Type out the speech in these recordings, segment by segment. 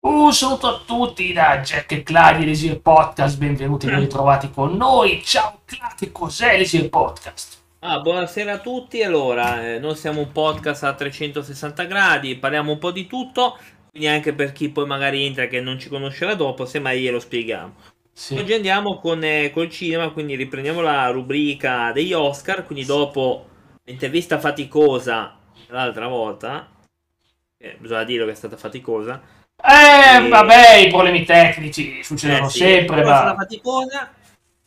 Un saluto a tutti da Jack e Clary Elisir Podcast, benvenuti e ben ritrovati con noi. Ciao Cla, che cos'è Elisir Podcast? Ah, buonasera a tutti. Allora, eh, noi siamo un podcast a 360 gradi, parliamo un po' di tutto, quindi anche per chi poi magari entra che non ci conoscerà dopo, semmai glielo spieghiamo. Sì. Oggi andiamo con, eh, col cinema, quindi riprendiamo la rubrica degli Oscar, quindi dopo l'intervista faticosa l'altra volta, eh, bisogna dire che è stata faticosa, Eh, E- vabbè, i problemi tecnici succedono Eh sì, sempre, ma... faticosa.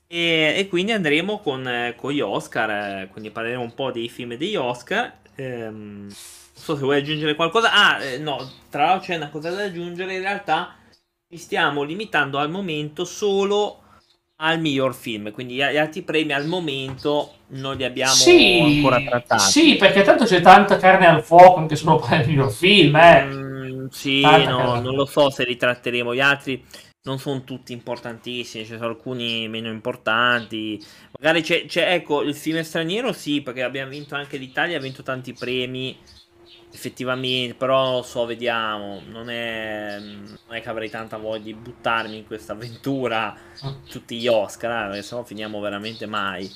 E, e quindi andremo con, eh, con gli Oscar, eh, quindi parleremo un po' dei film degli Oscar. Ehm, non so se vuoi aggiungere qualcosa. Ah, eh, no, tra l'altro c'è una cosa da aggiungere. In realtà ci stiamo limitando al momento solo al miglior film. Quindi gli, altri premi al momento non li abbiamo Sì, ancora trattati. sì, perché tanto c'è tanta carne al fuoco anche solo per il miglior film, eh. Mm, sì, Tanta no, carne. non lo so se li tratteremo. Gli altri non sono tutti importantissimi, ci sono alcuni meno importanti. Magari c'è, c'è- ecco, il film straniero sì, perché abbiamo vinto anche l'Italia, ha vinto tanti premi, effettivamente, però lo so, vediamo. Non è, non è che avrei tanta voglia di buttarmi in questa avventura, tutti gli Oscar, eh, perché sennò finiamo veramente mai.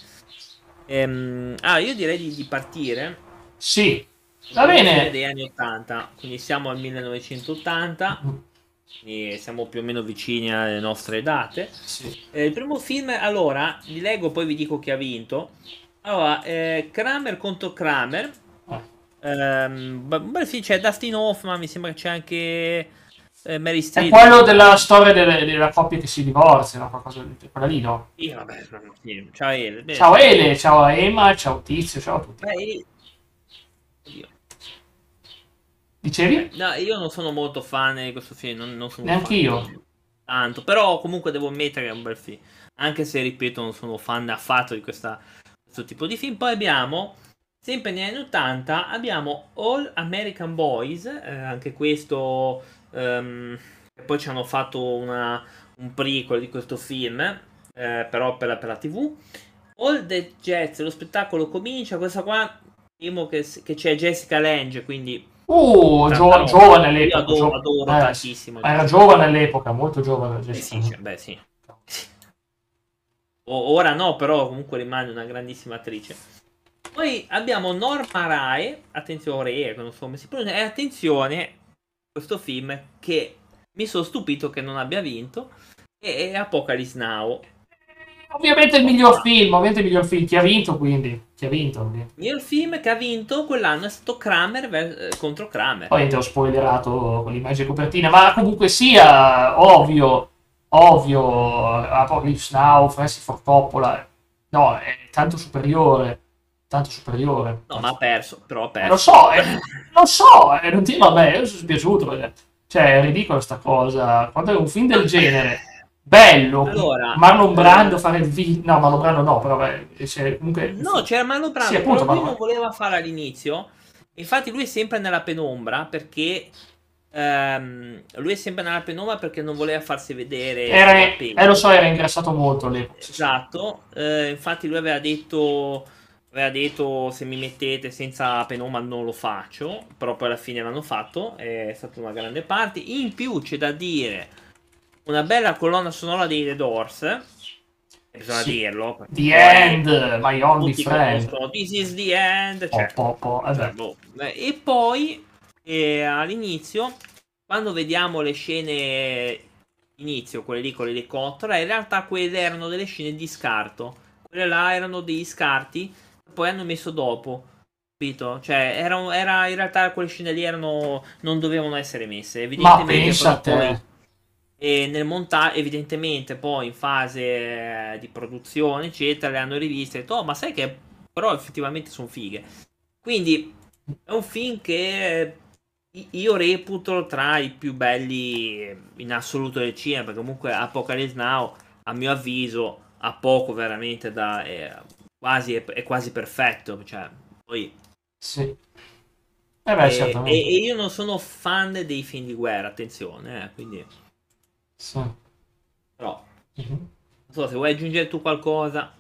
Ehm, ah, io direi di, di partire. Sì, va bene. Degli anni 80, quindi siamo al 1980, quindi siamo più o meno vicini alle nostre date. Sì. Eh, il primo film, allora, vi leggo, poi vi dico chi ha vinto. Allora, eh, Kramer contro Kramer. Ah. Ehm, un bel film, c'è Dustin Hoffman, mi sembra che c'è anche eh, Mary È Streep. quello della storia delle- della coppia che si divorzia, no? Qualcosa di quella lì, no? Sì, vabbè, sì, ciao Ele. Beh, Ciao Ele, ciao Emma, ciao Tizio, ciao a tutti. beh, io-. Dicevi? No, io non sono molto fan di questo film, non, non sono Neanche fan io. Tanto, però comunque devo ammettere che è un bel film. Anche se, ripeto, non sono fan affatto di questa- questo tipo di film. Poi abbiamo, sempre negli anni 80, abbiamo All American Boys, eh, anche questo... ehm, poi ci hanno fatto una- un prequel di questo film, eh, però per la, per la TV. All the Jets, lo spettacolo comincia, questa qua, temo che, che c'è Jessica Lange, quindi... Uh, giovane Io all'epoca. adoro, gio- adoro eh, tantissimo. Era giovane all'epoca, molto giovane. Eh Jessica. sì, cioè, beh, sì. O- ora no, però comunque rimane una grandissima attrice. Poi abbiamo Norma Rae, attenzione, che non so come si pronuncia, e attenzione, questo film che mi sono stupito che non abbia vinto, è Apocalypse Now. Ovviamente il miglior film, ovviamente il miglior film. Chi ha vinto quindi? Chi ha vinto? Il film che ha vinto quell'anno è stato Kramer ver- eh, contro Kramer. Poi ti ho spoilerato con l'immagine copertina, ma comunque sia, ovvio, ovvio, Apocalypse Now, Francis Ford Coppola, no, è tanto superiore, tanto superiore. No, ma ha perso, però ha Eh, perso. lo so, eh, lo so, eh, non ti, vabbè, io sono spiaciuto perché, cioè, è ridicolo sta cosa, quando è un film del genere, bello, Allora, Marlon eh, Brando fare il vi- no, Marlon Brando no, però beh, cioè, comunque... No, c'era Marlon Brando, Sì, appunto, però lui non voleva fare all'inizio. Infatti lui è sempre nella penombra perché... ehm, lui è sempre nella penombra perché non voleva farsi vedere... Era, eh, lo so, era ingrassato molto all'epoca. sì. Esatto, eh, infatti lui aveva detto, aveva detto se mi mettete senza penombra non lo faccio, però poi alla fine l'hanno fatto, è stata una grande parte. In più c'è da dire una bella colonna sonora dei The Doors, bisogna Sì. dirlo. The End, My Only Friend. conoscono This is the end, cioè, Po, po, po, eh beh. boh. E poi eh, all'inizio, quando vediamo le scene inizio, quelle lì con l'elicottero, in realtà quelle erano delle scene di scarto. Quelle là erano degli scarti, poi hanno messo dopo. Capito? Cioè, era, era- in realtà quelle scene lì erano, non dovevano essere messe. Ma Evidentemente, pensa a però poi- e nel montaggio, evidentemente, poi in fase eh, di produzione, eccetera, le hanno riviste e detto, oh, ma sai che però effettivamente sono fighe. Quindi è un film che eh, io reputo tra i più belli in assoluto del cinema, perché comunque Apocalypse Now, a mio avviso, ha poco veramente da... è quasi, è, è quasi perfetto, cioè, poi... Sì. Eh beh, e, e- io non sono fan dei film di guerra, attenzione, eh, quindi... Sì. Però, Mhm. non so, se vuoi aggiungere tu qualcosa...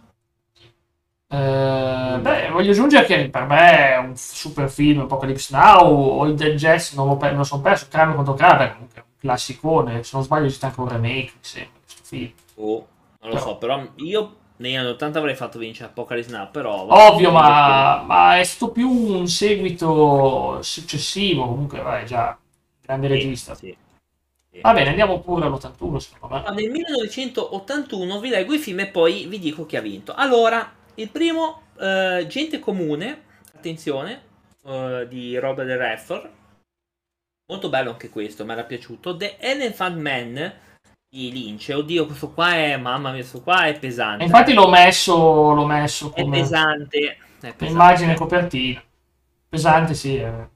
Eh, beh, voglio aggiungere che per me è un super film, Apocalypse Now, o il Dead Jazz, non, lo pe- me lo sono perso, Kramer contro Kramer, comunque è un classicone. Se non sbaglio esiste anche un remake, mi sembra, questo film. Oh, non lo Però- so, però io negli anni 80 avrei fatto vincere Apocalypse Now, però... Ovvio, ma, ma è stato più un seguito successivo. Comunque, vai, già, grande Sì, regista. sì. Va bene, andiamo pure all'81, secondo me. Nel 1981 vi leggo i film e poi vi dico chi ha vinto. Allora, il primo, eh, Gente Comune, attenzione, eh, di Robert Redford. Molto bello anche questo, mi era piaciuto. The Elephant Man Lynch. Oddio, questo qua è, mamma mia, questo qua è pesante. E infatti l'ho messo, l'ho messo è come pesante. È pesante. immagine copertina. Pesante, sì. eh.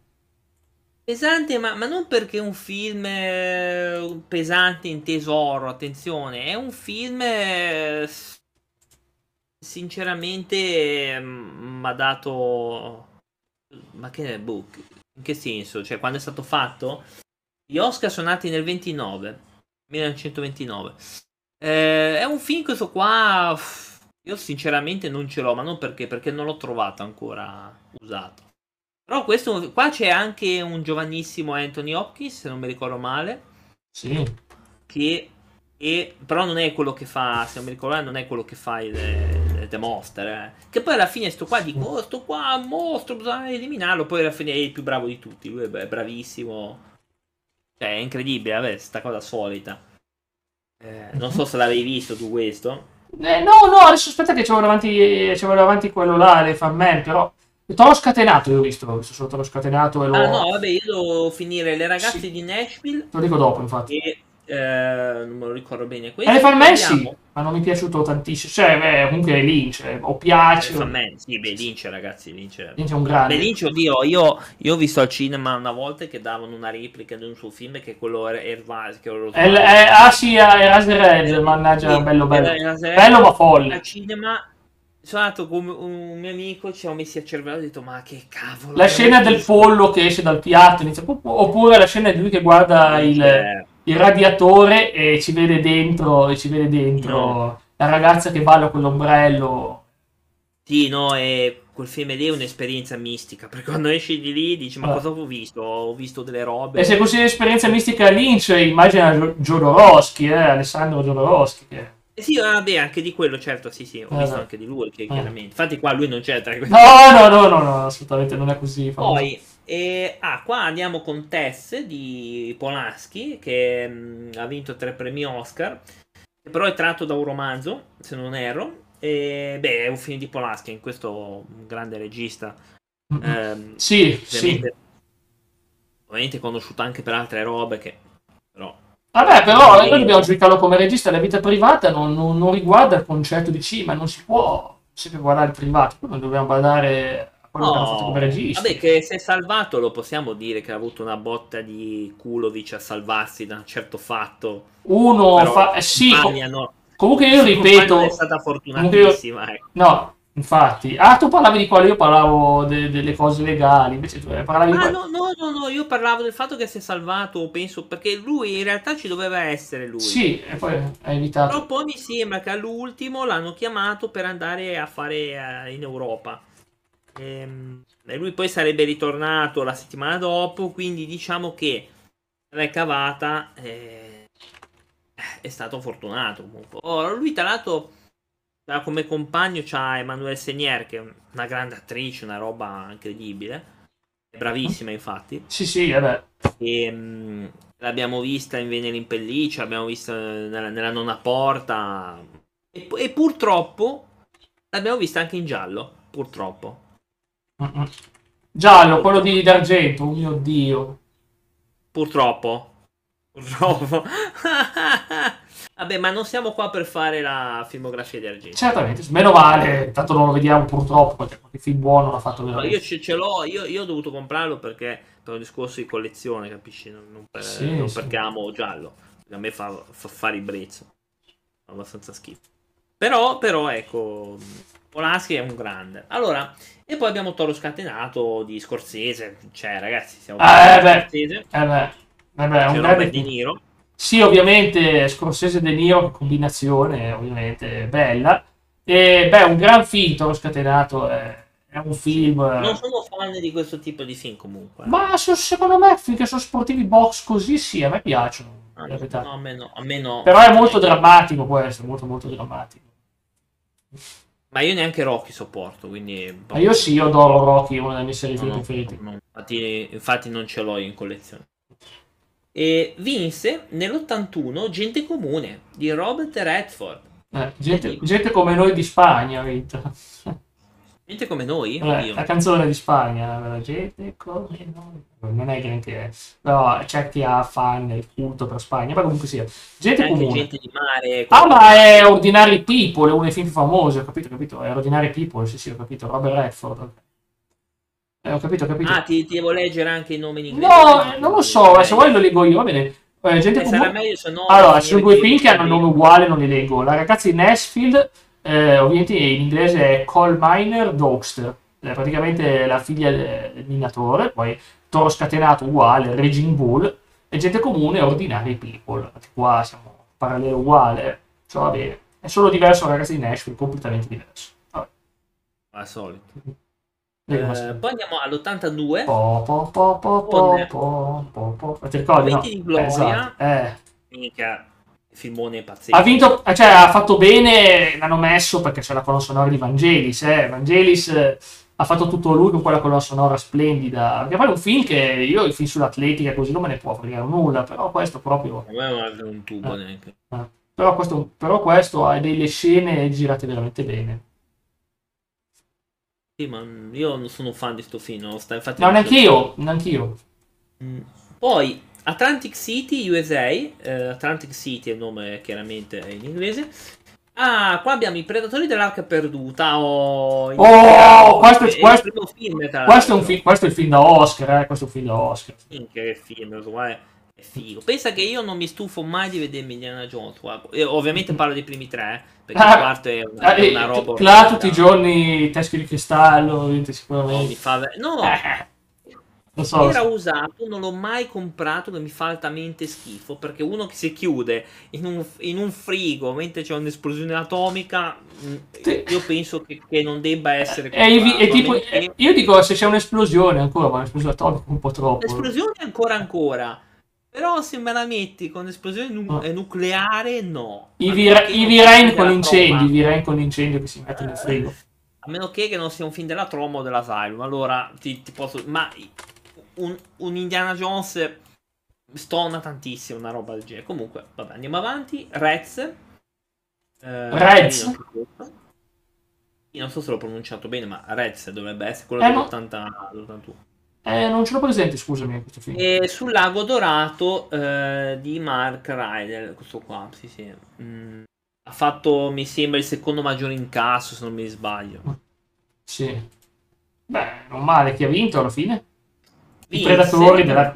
Pesante, ma, ma non perché è un film eh, pesante in tesoro, attenzione, è un film eh, sinceramente mi ha dato... Ma che boh, in che senso? Cioè, quando è stato fatto? Gli Oscar sono nati nel 29, 1929. Eh, è un film questo qua... Io sinceramente non ce l'ho, ma non perché, perché non l'ho trovato ancora usato. Però questo, qua c'è anche un giovanissimo Anthony Hopkins, se non mi ricordo male, Sì. che e, però non è quello che fa, se non mi ricordo male, non è quello che fa il, il The Monster, eh. Che poi alla fine sto qua dico, oh, sto qua mostro, bisogna eliminarlo, poi alla fine è il più bravo di tutti, lui è bravissimo. Cioè, è incredibile, vabbè, sta cosa solita. Eh, non so se l'avevi visto tu questo. Eh, no, no, adesso aspetta che c'avevo davanti, c'avevo davanti quello là, le fan però... Toro scatenato io ho visto, ho visto solo toro scatenato e lo... Ah no, vabbè, io devo finire Le ragazze Sì. di Nashville Te lo dico dopo, infatti. e eh, non me lo ricordo bene questo. Elephant Man sì, ma non mi è piaciuto tantissimo. Cioè, beh, comunque è Lynch, eh, o piace. Elephant Man, sì, beh, Lynch, ragazzi, Lynch. Lynch è un grande. Beh, Lynch, oddio, io, io ho visto al cinema una volta che davano una replica di un suo film che quello Air- Airvise, che È il- è- ah sì, è Red, mannaggia, bello bello. Bello ma folle. Al cinema sono andato con un mio amico, ci siamo messi a cervello e ho detto, ma che cavolo. La scena del pollo che esce dal piatto, inizia- oppure la scena di lui che guarda il, Eh, il radiatore e ci vede dentro, e ci vede dentro No. la ragazza che balla con l'ombrello. Sì, no, e quel film lì è un'esperienza mistica, perché quando esci di lì dici, ma Ah. cosa ho visto? Ho visto delle robe. E se così esperienza mistica Lynch, immagina Gio- Jodorowsky, eh, Alessandro Jodorowsky. Che... Eh sì, vabbè, anche di quello, certo, sì, sì, ho Eh, visto anche di lui, che, Eh. chiaramente. Infatti qua lui non c'è tra questi. No, no, no, no, no, assolutamente non è così. Poi, eh, ah, qua andiamo con Tess di Polanski, che mh, ha vinto tre premi Oscar, però è tratto da un romanzo, se non erro. E, beh, è un film di Polanski, in questo grande regista. Ehm, Sì, sì. ovviamente, conosciuto anche per altre robe che... Però... Vabbè, però Sì. noi dobbiamo giudicarlo come regista. La vita privata non, non- non riguarda il concetto di cinema, non si può sempre guardare il privato. Noi dobbiamo guardare che hanno fatto come regista. vabbè, che si è salvato, lo possiamo dire che ha avuto una botta di Kulovic a salvarsi da un certo fatto. Uno Però fa. eh, sì, no. comunque io ripeto. È stata fortunatissima, ecco. No, infatti. Ah, tu parlavi di quello, io parlavo de- delle cose legali. Invece tu eh, parlavi di Ah, quello. no, no, no, no, io parlavo del fatto che si è salvato, penso, perché lui in realtà ci doveva essere lui. Sì, e poi hai evitato. Però poi mi sembra che all'ultimo l'hanno chiamato per andare a fare eh, in Europa. Ehm, E lui poi sarebbe ritornato la settimana dopo, quindi diciamo che la cavata eh, è stato fortunato comunque. Oh, lui tra l'altro come compagno c'ha Emmanuelle Senier che è una grande attrice, una roba incredibile. È bravissima infatti. Sì, sì, vabbè. E, mh, l'abbiamo vista in Venere in pelliccia, l'abbiamo vista nella, nella nona porta. E, e purtroppo l'abbiamo vista anche in giallo. Purtroppo. Mm-mm. Giallo, quello di d'argento, oh mio dio. Purtroppo. Purtroppo. Vabbè, ma non siamo qua per fare la filmografia di Argento. Certamente, meno male, tanto non lo vediamo purtroppo perché qualche film buono l'ha fatto veramente. io ce, ce l'ho, io, io ho dovuto comprarlo perché per un discorso di collezione, capisci? Non, per- Sì, non sì. perché amo giallo. A me fa, fa, fa ribrezzo. Fa abbastanza schifo. Però, però, ecco, Polanski è un grande. Allora, e poi abbiamo Toro Scatenato di Scorsese. Cioè, ragazzi, siamo Eh, parlando di beh. Scorsese. Eh beh, eh beh, un grande De Niro. Sì, ovviamente Scorsese e De Niro, combinazione ovviamente bella. E beh, un gran film, Toro Scatenato è, è un film... eh, Non sono fan di questo tipo di film comunque. Ma so- secondo me, finché sono sportivi box così, sì, a me piacciono. realtà. No, a me no, a me no. Però è molto drammatico questo, molto molto drammatico. Ma io neanche Rocky sopporto, quindi... Ma io sì, io adoro Rocky, una delle mie serie No, preferite. no, infatti, infatti non ce l'ho in collezione. E vinse nell'81 Gente Comune di Robert Redford. Eh, gente, gente come noi di Spagna ha vinto. Gente come noi? Eh, la canzone di Spagna, la gente come noi. Non è granché, però c'è chi ha fan e culto per Spagna, ma comunque sia. Gente anche comune. gente di mare. Ah, ma è Ordinary People, è uno dei film famosi, ho capito, ho capito. È Ordinary People, sì, sì, ho capito. Robert Redford. Eh, ho capito, ho capito. Ah, ti, ti devo leggere anche il nome in inglese? no, non lo so, se vuoi lo leggo io, va bene. Eh, gente Eh, sarà comune. meglio se no... Allora, ci sono due film che hanno il qui. nome uguale, non li leggo. La ragazza di Nashville, eh, ovviamente in inglese è Cole Miner Dockster, è praticamente la figlia de- del minatore, poi Toro Scatenato uguale, Raging Bull, e gente comune Ordinary People. Qua siamo parallelo uguale, cioè va bene. È solo diverso la ragazza di Nashville, completamente diverso. Vabbè, Al solito. Eh, poi andiamo all'82. Po, po, po, po, po, po, po, po. Ti ricordi, no? Di gloria. Esatto, eh. Minchia, filmone pazzesco. Ha vinto, cioè ha fatto bene, l'hanno messo perché c'è la colonna sonora di Vangelis, eh. Vangelis eh, ha fatto tutto lui con quella colonna sonora splendida. Perché poi è un film che io i film sull'atletica così non me ne può fregare nulla, però questo proprio, A me non è un tubo Eh. neanche. però questo, però questo ha delle scene girate veramente bene. Sì, ma io non sono fan di sto film. non sta- infatti No, non neanche so- io, neanche io. Mm. Poi Atlantic City, USA. eh, Atlantic City è il nome chiaramente in inglese. Ah, qua abbiamo i Predatori dell'Arca Perduta. Oh, Oh, questo- è questo- il primo film. Questo è, un film, questo è il film da Oscar, eh. Questo è un film da Oscar. Che film, qua è, è figo. Pensa che io non mi stufo mai di vedermi Indiana Jones. guarda. Ovviamente parlo dei primi tre, eh, perché Ah, il quarto è una, è Eh, una eh, roba. là tutti i giorni teschi di cristallo, ovviamente, No, mi sicuramente. fa... no, Eh, lo so. era usato, non l'ho mai comprato mi fa altamente schifo. Perché uno che si chiude in un, in un frigo mentre c'è un'esplosione atomica, mh, Sì. io penso che, che non debba essere comprato. e tipo, a meno che- eh, io dico se c'è un'esplosione ancora, ma un'esplosione atomica è un po' troppo. L'esplosione ancora ancora. Però se me la metti con esplosione nu- No. eh, nucleare, no. I, vir- Viren con della l'incendio, tromba. i Viren con l'incendio che si mettono nel frigo. A meno che, che non sia un film della tromba o dell'asylum. Allora ti, ti posso. Ma un, un Indiana Jones stona tantissimo una roba del genere. Comunque, vabbè, andiamo avanti. Rez. Eh, questo. Io non so se l'ho pronunciato bene, ma Rez dovrebbe essere quello Eh, no. dell'80, dell'81. Eh, non ce l'ho presente, scusami, questo film. E sul lago dorato eh, di Mark Ryder, questo qua, sì, sì. Mm, ha fatto, mi sembra, il secondo maggiore incasso, se non mi sbaglio. Sì. Beh, non male, chi ha vinto alla fine? I Predatori della...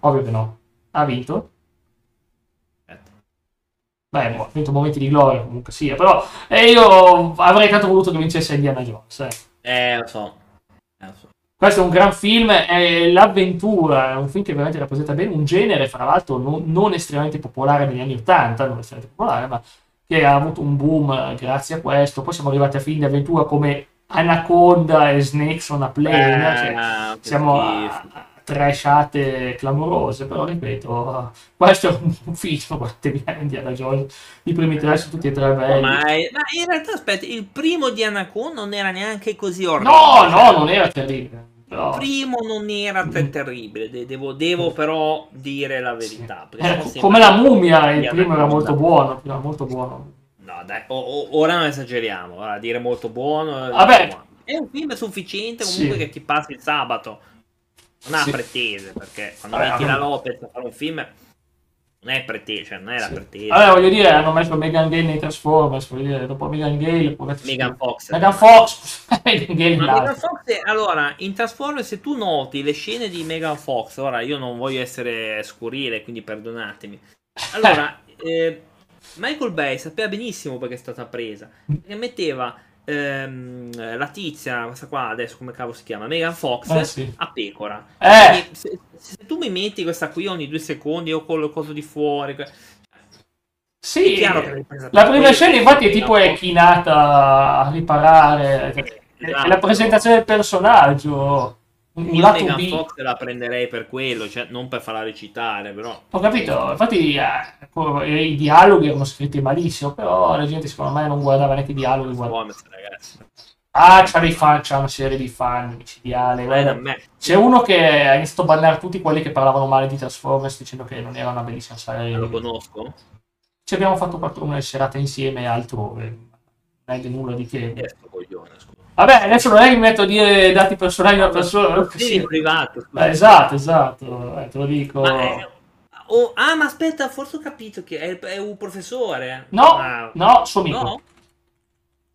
Ovvio che no. Ha vinto? Beh, ha vinto momenti di gloria comunque sia, però eh, io avrei tanto voluto che vincesse Indiana Jones. eh. Eh, lo so. Eh, lo so. Questo è un gran film, è l'avventura, è un film che veramente rappresenta bene un genere, fra l'altro non, non estremamente popolare negli anni 80, non estremamente popolare, ma che ha avuto un boom eh, grazie a questo. Poi siamo arrivati a film di avventura come Anaconda e Snakes on a cioè, Eh, che siamo a, a trashate clamorose, però ripeto, questo è un film, guardatevi Indiana Jones, i primi tre sono tutti e tre belli. Ma, è- ma in realtà, aspetta, il primo di Anaconda non era neanche così orrendo. No, cioè, no, non era terribile. però- Il primo non era te- terribile, de- devo, devo però dire la verità. co- sembra- come la mummia, il primo era molto buono, era molto buono. No, dai, o- o- ora non esageriamo, ora dire molto buono. Vabbè. insomma, È un film sufficiente comunque Sì. che ti passi il sabato. Non ha Sì. pretese, perché quando Vabbè, metti la vabbè. Lopez a fare un film non è pretesa, cioè non è la Sì. pretesa. Allora, voglio dire, hanno messo Megan Gale nei Transformers, voglio dire, dopo Megan Gale... Megan Fox. Megan Fox, Megan Gale Fox, è- allora, in Transformers, se tu noti le scene di Megan Fox, ora io non voglio essere scurile, quindi perdonatemi. Allora, eh, Michael Bay sapeva benissimo perché è stata presa, perché metteva ehm, la tizia, questa qua adesso come cavolo si chiama, Megan Fox, Eh, sì. a pecora. Eh. Se, se tu mi metti questa qui ogni due secondi o con le cose di fuori, Sì, è chiaro che l'hai presa la prima scena infatti è tipo è chinata a riparare, è Esatto. la presentazione del personaggio. Un lato Megan B. Fox la prenderei per quello, cioè non per farla recitare, però. Ho capito, infatti eh, i dialoghi erano scritti malissimo, però la gente secondo me non guardava neanche i dialoghi. ragazzi. Ah, c'ha dei fan, c'ha una serie di fan me. C'è uno che ha iniziato a bannare tutti quelli che parlavano male di Transformers dicendo che non era una bellissima serie. Lo conosco. Ci abbiamo fatto quattro una serata insieme altrove. Non è nulla di che. Eh, sto coglione, scusa. Vabbè, adesso non è che mi metto a dire dati personali della persona. Sì, Sì. in privato. Eh, esatto, esatto, eh, te lo dico. Ma è- oh, ah, ma aspetta, forse ho capito che è, è un professore. No, Ah, no, suo amico. no?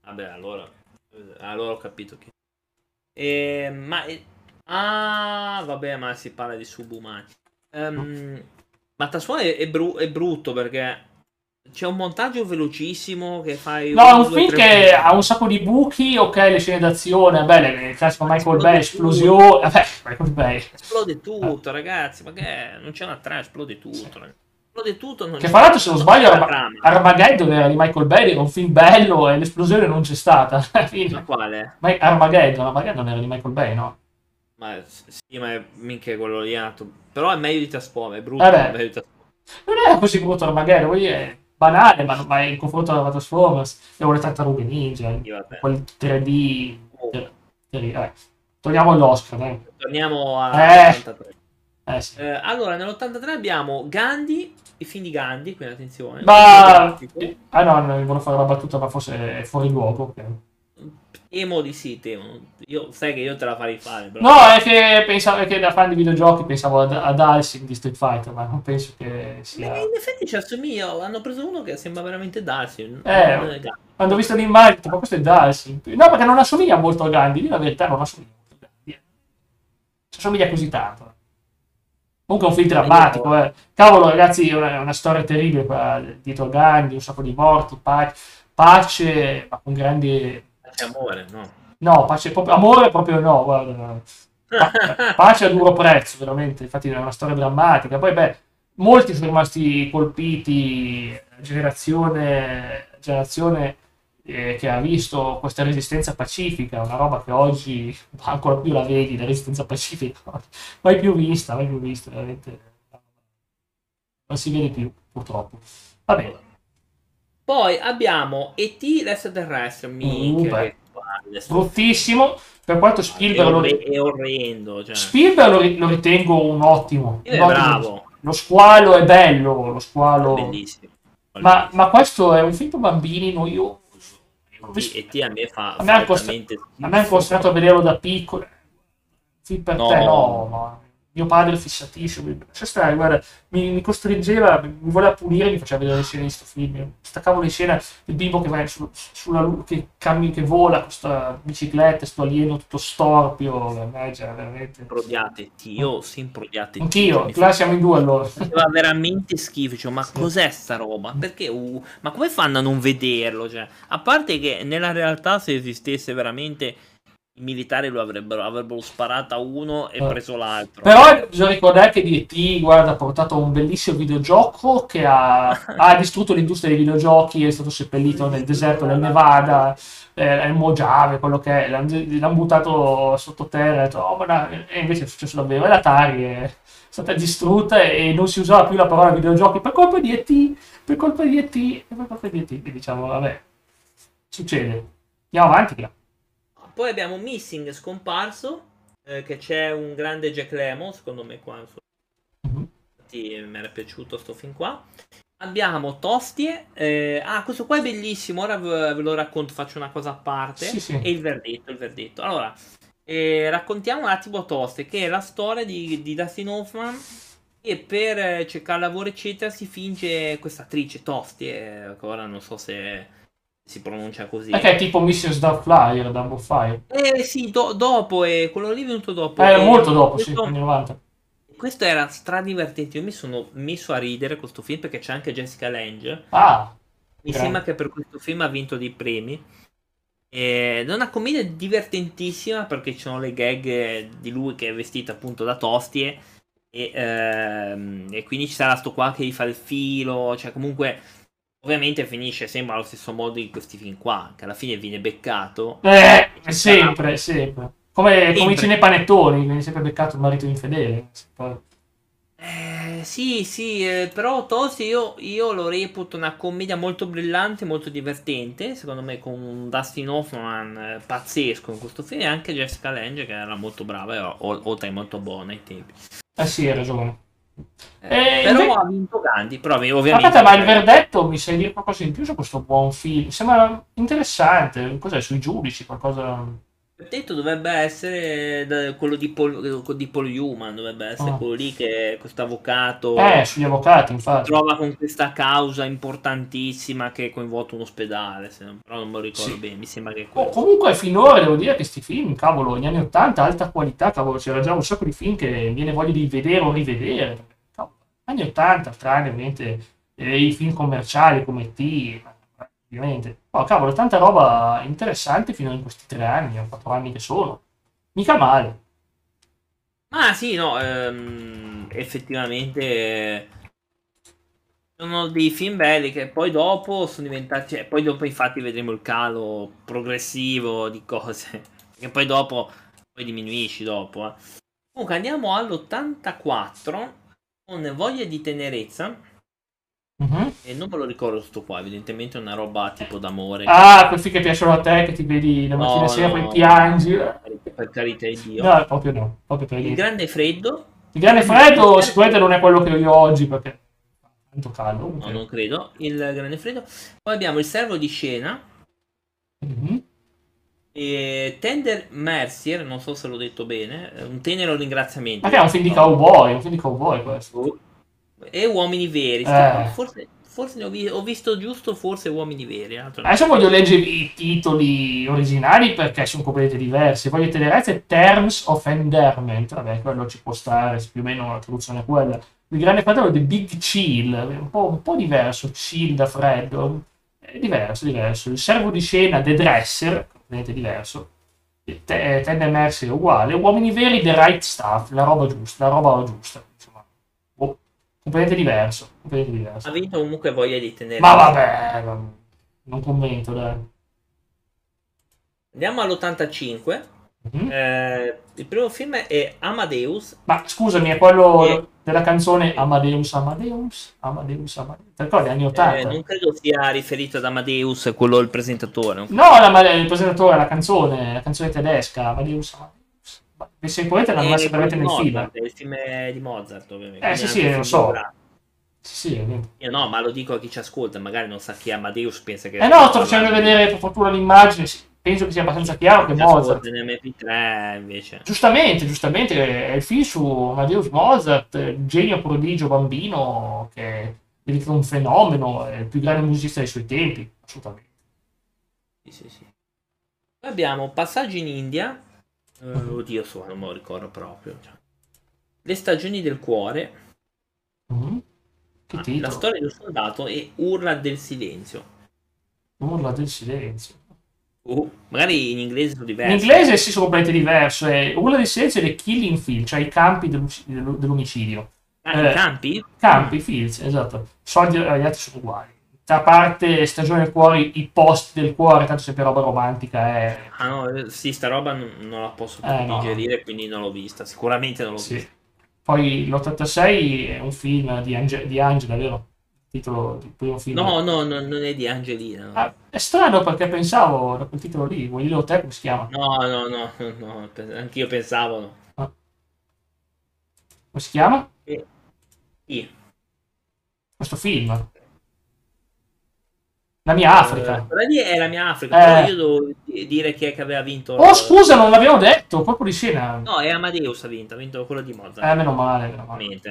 Vabbè, allora, allora ho capito che. Eh, ma ah, vabbè, ma si parla di subumani. Ehm, ma Tassuo è, è bru- è brutto perché c'è un montaggio velocissimo che fai. No, è un film che punti. ha un sacco di buchi, ok, le scene d'azione, belle, il classico Michael Bay, esplosione, vabbè, Michael Bay. Esplode tutto, ragazzi. Ma che è? Non c'è una trama, esplode tutto. ragazzi. Esplode tutto. Non Che fra l'altro, se non sbaglio, Arma-. Armageddon era di Michael Bay, era un film bello e l'esplosione non c'è stata. Ma quale? Ma Armageddon, Armageddon era di Michael Bay, no? Ma sì, ma è minchia quello lì. è nato- Però è meglio di Taspo, è brutto. Eh beh. è meglio di. Non era così brutto Armageddon, poi è banale, ma, ma in confronto alla Transformers, devo le tartarughe ninja, quel 3D... Oh, eh. Togliamo l'Oscar, dai. torniamo a Eh. 83. Eh sì. Eh, allora, nell'83 abbiamo Gandhi, i film di Gandhi, quindi attenzione. Ma... Fotografico. Ah no, no, volevo fare una battuta, ma forse è fuori luogo. ok. Temo di sì, temo. Io, sai che io te la farei fare, però. No, è che pensavo che da fan di videogiochi pensavo ad, ad Alcin di Street Fighter, ma non penso che sia. Eh, in effetti ci assomiglia. Hanno preso uno che sembra veramente non Eh. Quando ho visto l'immagine, ho detto, ma questo è Dalsin. No, perché non assomiglia molto a Gandhi. Io la verità non assomiglia molto a Gandhi. eh. Ci assomiglia così tanto. Comunque è un film drammatico. Eh. Cavolo, ragazzi, è una, una storia terribile qua dietro a Gandhi, un sacco di morti, pace, pace ma con grandi... C'è amore, no? No, pace proprio... Amore proprio no, guarda. Pa- pace a duro prezzo, veramente. Infatti è una storia drammatica. Poi, beh, molti sono rimasti colpiti, generazione, generazione eh, che ha visto questa resistenza pacifica, una roba che oggi ancora più la vedi, la resistenza pacifica, mai più vista, mai più vista, veramente. Non si vede più, purtroppo. Va bene. Poi abbiamo E.T. l'extraterrestre. Minchia, beh. che palle. Bruttissimo, per quanto È, Spielberg lo, è orrendo. Cioè. Spielberg lo, ri- lo ritengo un ottimo. È un ottimo-. Lo squalo è bello, lo squalo... Bellissimo. Ma, ma questo è un film per bambini noioso. E T a me fa, A me costa- veramente A me vederlo da piccolo. Film per No. te, no, no. Mio padre è fissatissimo. mi- Lascia stare, guarda, mi, mi costringeva, mi voleva pulire e mi faceva vedere le scene di sto film. Staccavo le scene del bimbo che va su- sulla che cammina, che vola con questa bicicletta, sto alieno tutto storpio. A me, cioè, veramente. Improdiate, si improdiate. Anch'io, là siamo in due allora. faceva veramente schifo. Cioè, ma cos'è sta roba? Perché? uh, ma come fanno a non vederlo? Cioè, a parte che nella realtà, se esistesse veramente, i militari lo avrebbero, avrebbero sparato a uno e Eh. preso l'altro. Però bisogna ricordare che DT, guarda, ha portato un bellissimo videogioco che ha, ha distrutto l'industria dei videogiochi, è stato seppellito nel deserto del Nevada, eh, il Mojave, quello che è, l'hanno, l'hanno buttato sottoterra, "Oh, ma dai", e invece è successo davvero, e l'Atari è stata distrutta e non si usava più la parola videogiochi per colpa di ET, per colpa di ET, e per colpa di ET, quindi diciamo, vabbè, succede. Andiamo avanti, là. Poi abbiamo Missing scomparso. eh, che c'è un grande Jack Lemmon, secondo me qua. Mhm. Infatti mi era piaciuto sto film qua. Abbiamo Tostie. eh, ah, questo qua è bellissimo. Ora ve, ve lo racconto, faccio una cosa a parte. Sì, sì. E il verdetto, il verdetto. Allora, eh, raccontiamo un attimo Tostie, che è la storia di, di Dustin Hoffman. E per eh, cercare lavoro, eccetera, si finge questa attrice Tostie. eh, che ora non so se si pronuncia così. Perché è tipo Mrs. Doubtfire, Double Fire. Eh sì, do- dopo, eh, quello lì è venuto dopo. Eh, Eh, molto dopo, sì, questo- anni 90. Questo era stradivertente. Io mi sono messo a ridere questo film perché c'è anche Jessica Lange. Ah, Mi Grande. sembra che per questo film ha vinto dei premi. Ed è una commedia divertentissima perché ci sono le gag di lui che è vestito appunto da Tostie. E, ehm, e quindi ci sarà sto qua che gli fa il filo. Cioè, comunque, ovviamente finisce sempre allo stesso modo di questi film qua. Che alla fine viene beccato. eh, Ci sempre, sempre. Come, come i cinepanettoni, viene sempre beccato il marito infedele. Eh, sì, sì, eh, però Tosi io, io, lo reputo una commedia molto brillante, molto divertente, secondo me con un Dustin Hoffman eh, pazzesco in questo film e anche Jessica Lange che era molto brava e oltre molto buona ai tempi. Eh sì, hai ragione. Eh, però invece... ha vinto Gandhi, però ovviamente... Aspetta, ma il verdetto mi sai dire qualcosa in più su questo buon film? Sembra interessante, cos'è, sui giudici, qualcosa detto dovrebbe essere quello di Paul, di Paul Human, dovrebbe essere oh. quello lì che questo avvocato eh, sugli avvocati, infatti. trova con questa causa importantissima che è coinvolto un ospedale, se non, però non me lo ricordo sì. bene, mi sembra che... Oh, comunque finora devo dire che questi film, cavolo, negli anni 80, alta qualità, cavolo, c'era già un sacco di film che viene voglia di vedere o rivedere. Cavolo, anni 80, tranne ovviamente eh, i film commerciali come T, ovviamente. Oh, cavolo, tanta roba interessante fino in questi tre anni, o quattro anni che sono. Mica male. Ma sì, no, ehm, effettivamente sono dei film belli che poi dopo sono diventati, cioè, poi dopo infatti vedremo il calo progressivo di cose, che poi dopo poi diminuisci dopo. Eh. Comunque andiamo all'84 con Voglia di tenerezza Uh-huh. E non me lo ricordo sto qua, evidentemente è una roba tipo d'amore. Ah, questi che piacciono a te, che ti vedi la mattina no, sera, no, poi piangi. Per carità di Dio. No, proprio no. Proprio per il grande freddo. Il grande freddo sicuramente non è quello che ho io oggi, perché tanto caldo. No, non credo. Il grande freddo. Poi abbiamo il servo di scena. Uh-huh. E Tender Mercier, non so se l'ho detto bene, un tenero ringraziamento. Ma che è un film di cowboy, un film di cowboy questo. E Uomini Veri. Eh. Forse, forse ho, vi- ho, visto giusto, forse Uomini Veri. Adesso voglio leggere i titoli originali perché sono completamente diversi. Voglio tenere Terms of Endearment. Vabbè, quello ci può stare, più o meno la traduzione è quella. Il grande fratello di Big Chill, un po', un po' diverso, chill da freddo. È diverso, diverso. Il servo di scena, The Dresser, completamente diverso. Tende Mercy è uguale. Uomini veri, The Right Stuff, la roba giusta, la roba giusta completamente diverso, completamente diverso. Ha vinto comunque voglia di tenere. Ma vabbè, non commento, dai. Andiamo all'85. Mm-hmm. Eh, il primo film è Amadeus. Ma scusami, è quello e... della canzone Amadeus, Amadeus, Amadeus, Amadeus. Ti ricordi anni 80? Eh, non credo sia riferito ad Amadeus, quello il presentatore. No, la, il presentatore, la canzone, la canzone tedesca, Amadeus, Amadeus. Se potete l'hanno messa veramente nel film. È il film di Mozart, ovviamente. Eh sì, sì, lo so. Sì, Io no, ma lo dico a chi ci ascolta, magari non sa chi è Amadeus, pensa che... Eh no, sto facendo vedere per fortuna l'immagine, penso che sia abbastanza chiaro che Mozart... MP3 invece. Giustamente, giustamente, è il film su Amadeus Mozart, genio prodigio bambino, che è diventato un fenomeno, è il più grande musicista dei suoi tempi, assolutamente. Sì, sì, sì. Poi abbiamo Passaggio in India, Uh, oddio, so, non me lo ricordo proprio. Cioè. Le stagioni del cuore. Mm-hmm. Ah, la storia del soldato e Urla del silenzio. Urla del silenzio. Uh, magari in inglese sono diversi. In inglese sì, sono completamente diverso. È Urla del silenzio le killing field, cioè i campi dell'omicidio. Ah, eh, campi? Campi, fields, esatto. Soldi agli altri sono uguali a parte stagione del cuore, i post del cuore, tanto sempre roba romantica è... Ah no, eh, sì, sta roba non, non la posso eh, digerire, no. quindi non l'ho vista, sicuramente non l'ho sì. vista. Poi l'86 è un film di, Ange- di Angela, vero? Titolo del primo film. No, no, no non è di Angelina. Ah, è strano perché pensavo da quel titolo lì, vuoi dirlo te come si chiama? No, no, no, no, anch'io pensavo. No. Ah. Come si chiama? Eh. Sì. Questo film? La mia Africa. Eh, lì è la mia Africa, eh. io devo dire chi è che aveva vinto. Oh, scusa, non l'abbiamo detto, colpo di scena. No, è Amadeus ha vinto, ha vinto quello di Mozart. Eh, meno male, meno male.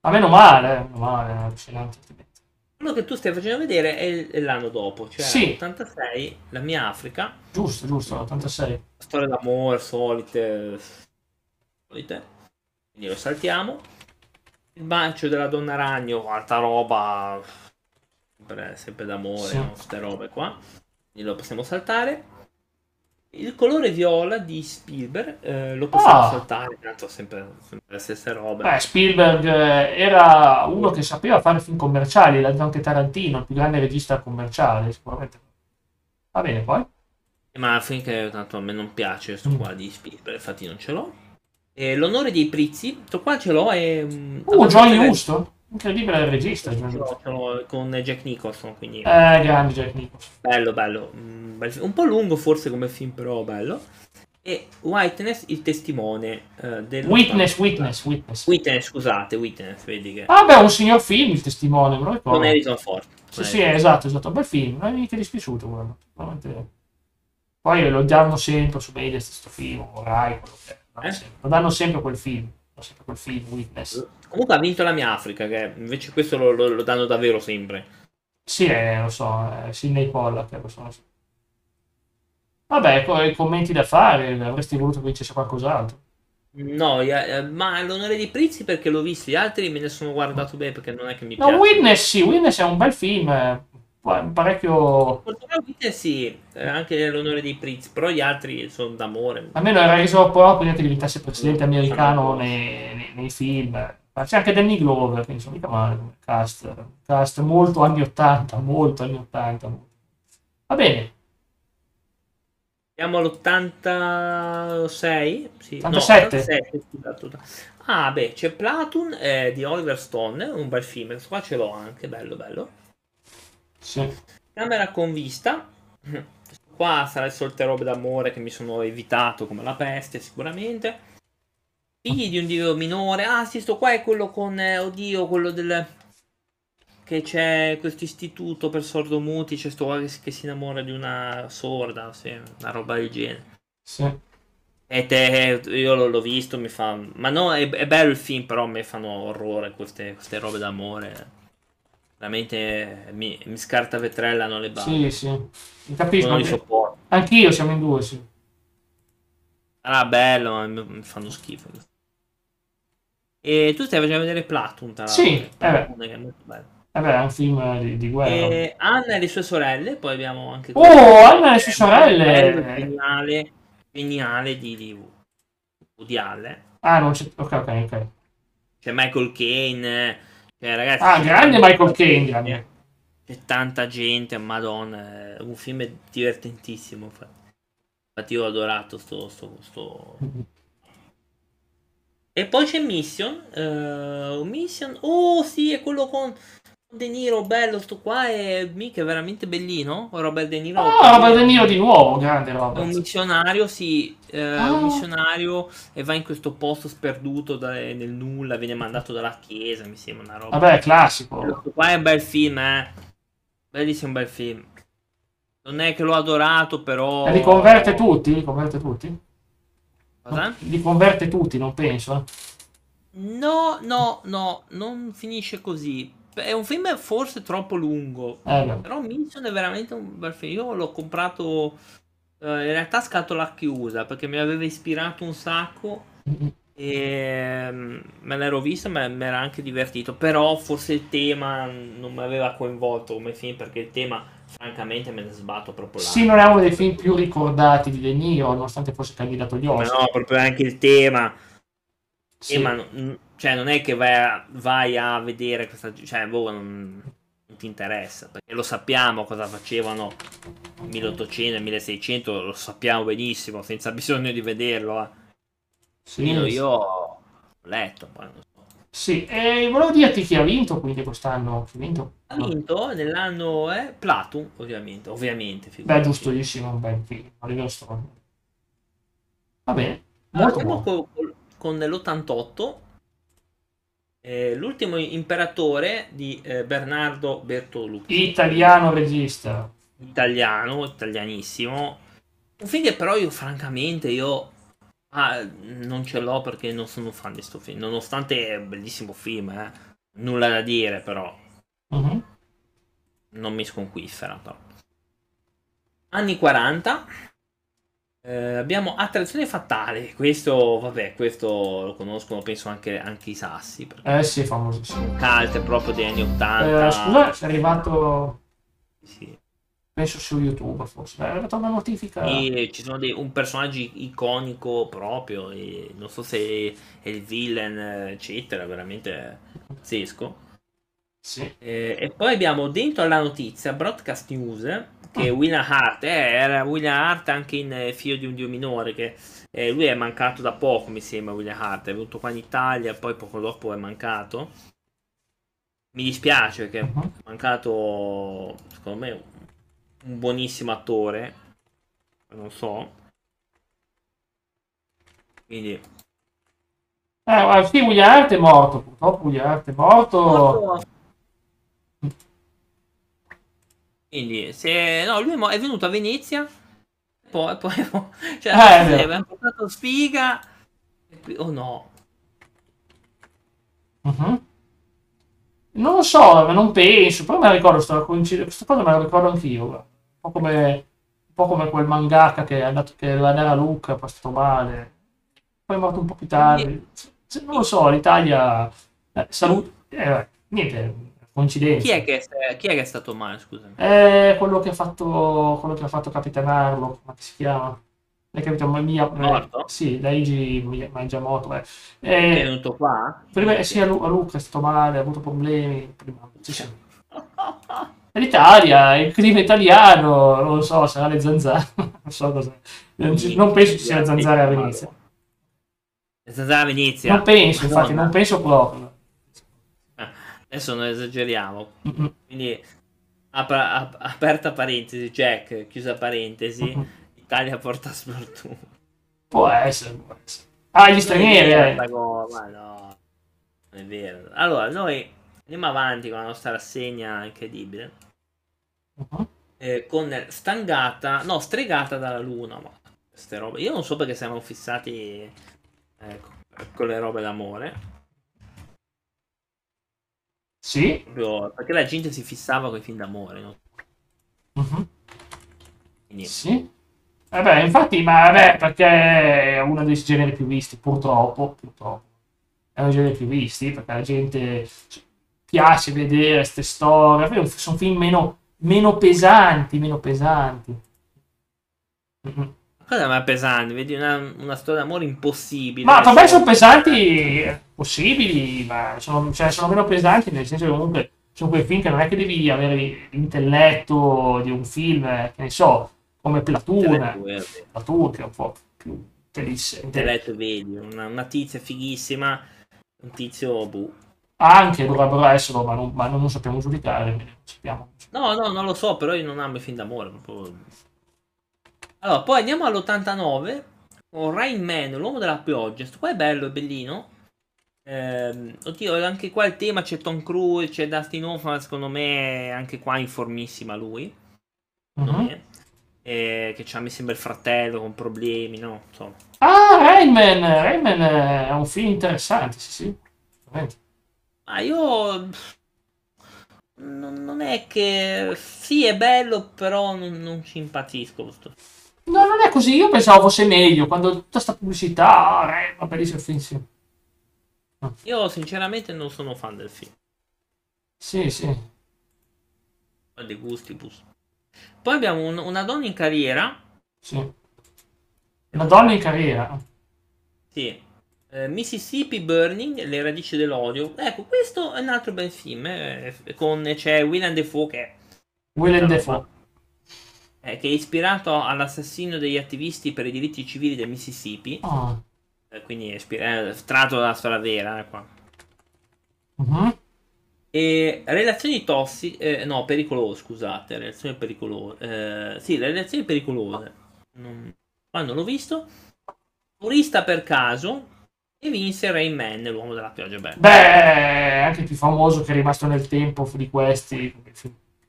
Ma meno male, meno male, allucinante. Quello che tu stai facendo vedere è l'anno dopo, cioè sì. 86, la mia Africa. Giusto, giusto, 86. Storia d'amore, solite. Solite. Quindi lo saltiamo. Il bancio della donna ragno, alta roba sempre, sempre d'amore, sì. no? queste robe qua. Quindi lo possiamo saltare. Il colore viola di Spielberg eh, lo possiamo ah. saltare, tanto sempre, sempre le stesse robe. Beh, Spielberg eh, era uno che sapeva fare film commerciali, l'ha detto anche Tarantino, il più grande regista commerciale, sicuramente. Va bene, poi? Ma finché tanto a me non piace questo Mm. qua di Spielberg, infatti non ce l'ho. E l'onore dei Prizzi, questo qua ce l'ho e... mm, Uh, John abbastanza- Huston. Incredibile il regista, con Jack Nicholson, quindi Eh, grande Jack Nicholson. bello, bello. Mm. Un po' lungo forse come film, però bello. E Witness, il testimone eh, del... Witness, Witness, Witness. Witness, scusate, Witness, vedi che... Ah, beh, un signor film, il testimone, ricordo. Con Harrison Ford. Sì, Con sì, Harrison esatto, esatto. Bel film, non è mica dispiaciuto quello. Veramente. Poi lo danno sempre su Mediaset questo film, o Rai, quello che è. Lo Eh? Lo danno sempre quel film. Sempre quel film, Witness. Comunque ha vinto la mia Africa, che invece questo lo, lo- lo danno davvero sempre. Sì, eh, lo so, è Sidney Pollack. eh, lo so. Vabbè, poi commenti da fare, avresti voluto che vincesse qualcos'altro. No, eh, ma l'onore dei Prizzi perché l'ho visto, gli altri me ne sono guardato bene perché non è che mi No, piace. Witness sì, Witness è un bel film, eh, parecchio... Portogallo Witness sì, eh, anche l'onore dei Prizzi, però gli altri sono d'amore. Almeno era reso proprio prima che diventasse presidente americano nei, nei- nei film. Ma C'è anche Danny Glover, quindi sono mica male come cast. Cast molto anni 80, molto anni 80. Va bene, Siamo all'86? Sì, no, 87. 87, scusate. Ah, beh, c'è Platoon eh, di Oliver Stone, un bel film, questo qua ce l'ho anche, bello bello. Sì. Camera con vista. Qua sarà il solite robe d'amore che mi sono evitato come la peste, sicuramente. Figli di un dio minore. Ah, sì, sto qua è quello con. eh, oddio, quello del. Che c'è questo istituto per sordomuti. C'è sto qua che, si- che si innamora di una sorda. Sì, una roba del genere. sì. E te, io l'ho, visto, mi fa. Ma no, è, è bello il film, però mi fanno orrore queste, queste robe d'amore. Veramente mi, mi scarta vetrellano le balle. Sì, sì. Mi capisco. non li anche- sopporto. Anch'io siamo in due, sì. Ah, bello, mi fanno schifo. E tu stai facendo vedere Platoon, tra Sì, eh beh. Platoon, che è molto bello. Vabbè, è un film di, di guerra. E Anna e le sue sorelle, poi abbiamo anche... Oh, Anna e le sue sorelle! Bello, Geniale, geniale di, di Woody Allen. Ah, non c'è... Ok, ok, ok. C'è Michael Caine. Cioè, ragazzi, Ah, grande Michael Caine. C'è tanta gente, madonna. È un film divertentissimo. Infatti, Infatti io ho adorato sto... sto, sto... E poi c'è Mission. eh, Mission. Oh, sì, è quello con De Niro. Bello, sto qua. È mica veramente bellino. Robert De Niro. Ah, Robert De Niro di nuovo, grande È un Robert. missionario, sì, eh, Ah. un missionario e va in questo posto sperduto da- nel nulla, viene mandato dalla chiesa, mi sembra una roba. Vabbè, classico. Questo qua è un bel film, eh. Bellissimo bel film. Non è che l'ho adorato, però... E li converte tutti? Li converte tutti? Cosa? Li converte tutti, non penso. eh. No, no, no, non finisce così. È un film forse troppo lungo. Eh, beh. Però Mission è veramente un bel film. Io l'ho comprato eh, in realtà scatola chiusa perché mi aveva ispirato un sacco e mm, me l'ero visto, ma mi era anche divertito. Però forse il tema non mi aveva coinvolto come film perché il tema, francamente, me ne sbatto proprio là. Sì, non è uno dei film più ricordati di De Niro, nonostante fosse candidato agli Oscar. no, proprio anche il tema. Sì. Eh, ma non- cioè, non è che vai a, vai a vedere questa. Cioè, boh, non, non ti interessa. Perché lo sappiamo cosa facevano nel 1800 e 1600, lo sappiamo benissimo, senza bisogno di vederlo. eh. Sì, Io, ho letto, poi non so. Sì, e volevo dirti chi ha vinto quindi quest'anno. Chi ha vinto? Ha vinto nell'anno è Platoon, ovviamente. Ovviamente. Beh, giustissimo, un bel film. Oliver Stone. Va bene, Allora, molto andiamo buono. Con l'88. eh, l'ultimo imperatore di eh, Bernardo Bertolucci. Italiano regista. italiano, italianissimo. Un film che però io francamente io ah, non ce l'ho perché non sono fan di sto film, nonostante è un bellissimo film, eh. nulla da dire però, Mhm. non mi sconquiffera però. Anni 40, eh, abbiamo Attrazione Fatale, questo vabbè, questo lo conoscono penso anche, anche i sassi, Eh sì, famosissimo. cult proprio degli anni 80. Eh, scusa, è arrivato, Sì. penso su YouTube forse. È arrivata una notifica. E ci sono dei- un personaggio iconico proprio, e non so se è il villain, eccetera, veramente pazzesco. Sì. Eh, e poi abbiamo dentro alla notizia Broadcast News che William Hart, eh, era William Hart anche in eh, Figlio di un Dio minore, che eh, lui è mancato da poco, mi sembra, William Hart, è venuto qua in Italia, poi poco dopo è mancato. Mi dispiace che Mhm. è mancato, secondo me, un- buonissimo attore, non so. Quindi... Eh, sì, William Hart è morto, purtroppo William Hart è morto. Quindi, se no, lui è venuto a Venezia, poi, poi cioè, Eh, abbiamo portato sfiga. qui- Oh no, Mhm. Non lo so, ma non penso, però me la ricordo, coincid- questa cosa me la ricordo anch'io, un po' come, un po' come quel mangaka che è andato, che doveva andare a Lucca, poi è stato male, poi è morto un po' più tardi. Se- Non lo so, l'Italia, eh, salute, eh, niente, coincidenza. chi è, che, chi è che è stato male? Scusami. È quello che ha fatto, quello che ha fatto Capitan Harlock, come si chiama? Hai capito? Ma Mia, eh, Morto? sì, Daiji Mi- Miyamoto. eh. È Eh, venuto qua? prima, eh, sì, a, Lu- a Lucca è stato male, ha avuto problemi. Prima, sì, sì. È L'Italia, il clima italiano, non lo so, sarà le zanzare. Non so cosa. Non, non penso ci sia le zanzare a Venezia. È stata a Venezia. Non penso, infatti, Madonna. non penso proprio. Adesso non esageriamo. Mm-mm. Quindi, apra- ap- aperta parentesi, Jack, chiusa parentesi, Mm-mm. Italia porta sfortuna. Può essere, può essere. Ah, gli stranieri, eh. Ma no, non è vero. Allora, noi andiamo avanti con la nostra rassegna incredibile. Mhm. eh, con stangata, no, stregata dalla luna. Ma queste robe. Io non so perché siamo fissati ecco, con le robe d'amore. Sì. Proprio perché la gente si fissava con i film d'amore. No? Quindi, Sì. Eh beh, infatti, ma vabbè, perché è uno dei generi più visti, purtroppo, purtroppo. È uno dei generi più visti, perché la gente piace vedere queste storie. Sono film meno, meno pesanti, meno pesanti. Cosa ma pesante? Vedi una, una storia d'amore impossibile. Ma per me sono pesanti, possibili, ma sono, cioè, sono meno pesanti nel senso che comunque sono quei film che non è che devi avere l'intelletto di un film, eh, che ne so, come Platoon. Verde. Platoon che è un po' più intelligente. Intelletto vedi, una, una tizia fighissima, un tizio boh. Anche dovrebbero esserlo, ma non, ma non sappiamo giudicare, non sappiamo. No, no, non lo so, però io non amo i film d'amore. proprio. Allora, poi andiamo all'89 con Rain Man, l'uomo della pioggia. Sto qua è bello, è bellino. Ehm, oddio, anche qua il tema c'è Tom Cruise, c'è Dustin Hoffman, secondo me anche qua informissima lui. Secondo Mhm. me. Eh, che c'ha, mi sembra, il fratello con problemi, no? Insomma. Ah, Rainman, Rainman è un film interessante, sì, sì. Ma io... Non, non è che... Sì, è bello, però non, non ci impazzisco. questo. No, non è così, io pensavo fosse meglio, quando tutta questa pubblicità, ah, Rainman, bellissimo film, sì. Io sinceramente non sono fan del film. Sì, sì. Dei gustibus. Poi abbiamo un- una donna in carriera. sì. Una donna in carriera. Sì. Eh, Mississippi Burning, le radici dell'odio. Ecco, questo è un altro bel film. eh, con, c'è Willem Dafoe che Willem Dafoe. eh, che è ispirato all'assassinio degli attivisti per i diritti civili del Mississippi. Ah. Eh, quindi è ispira- è tratto dalla storia vera. eh, qua. Mhm. E relazioni tossiche, eh, no, pericolose, scusate, relazioni pericolose. Eh, sì, le relazioni pericolose. Non, qua non l'ho visto. Turista per caso e vinse Rain Man, l'uomo della pioggia. Beh, Beh, anche il più famoso che è rimasto nel tempo di questi,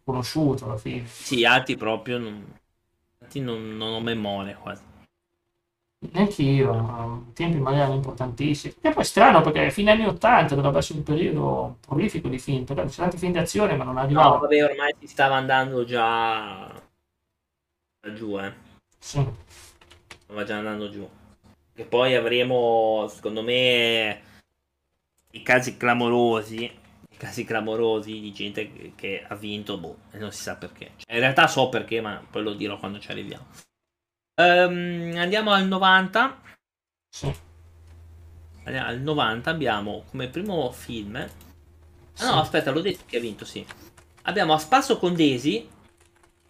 conosciuto alla fine. sì, altri proprio non, altri non, non ho memoria quasi. Neanch'io, ma tempi magari importantissimi. E poi è strano perché fine anni 80 dovrebbe essere un periodo prolifico di film, però c'erano tanti film d'azione ma non No, arrivavano. vabbè, ormai si stava andando già giù, eh. Sì. Stava già andando giù. Che poi avremo, secondo me, i casi clamorosi. I casi clamorosi di gente che, ha vinto, boh, e non si sa perché. Cioè, in realtà so perché, ma poi lo dirò quando ci arriviamo. Ehm, andiamo al 90. Sì. Andiamo Al 90 abbiamo come primo film. Ah Sì. no, aspetta, l'ho detto che ha vinto, sì. Abbiamo A Spasso con Daisy.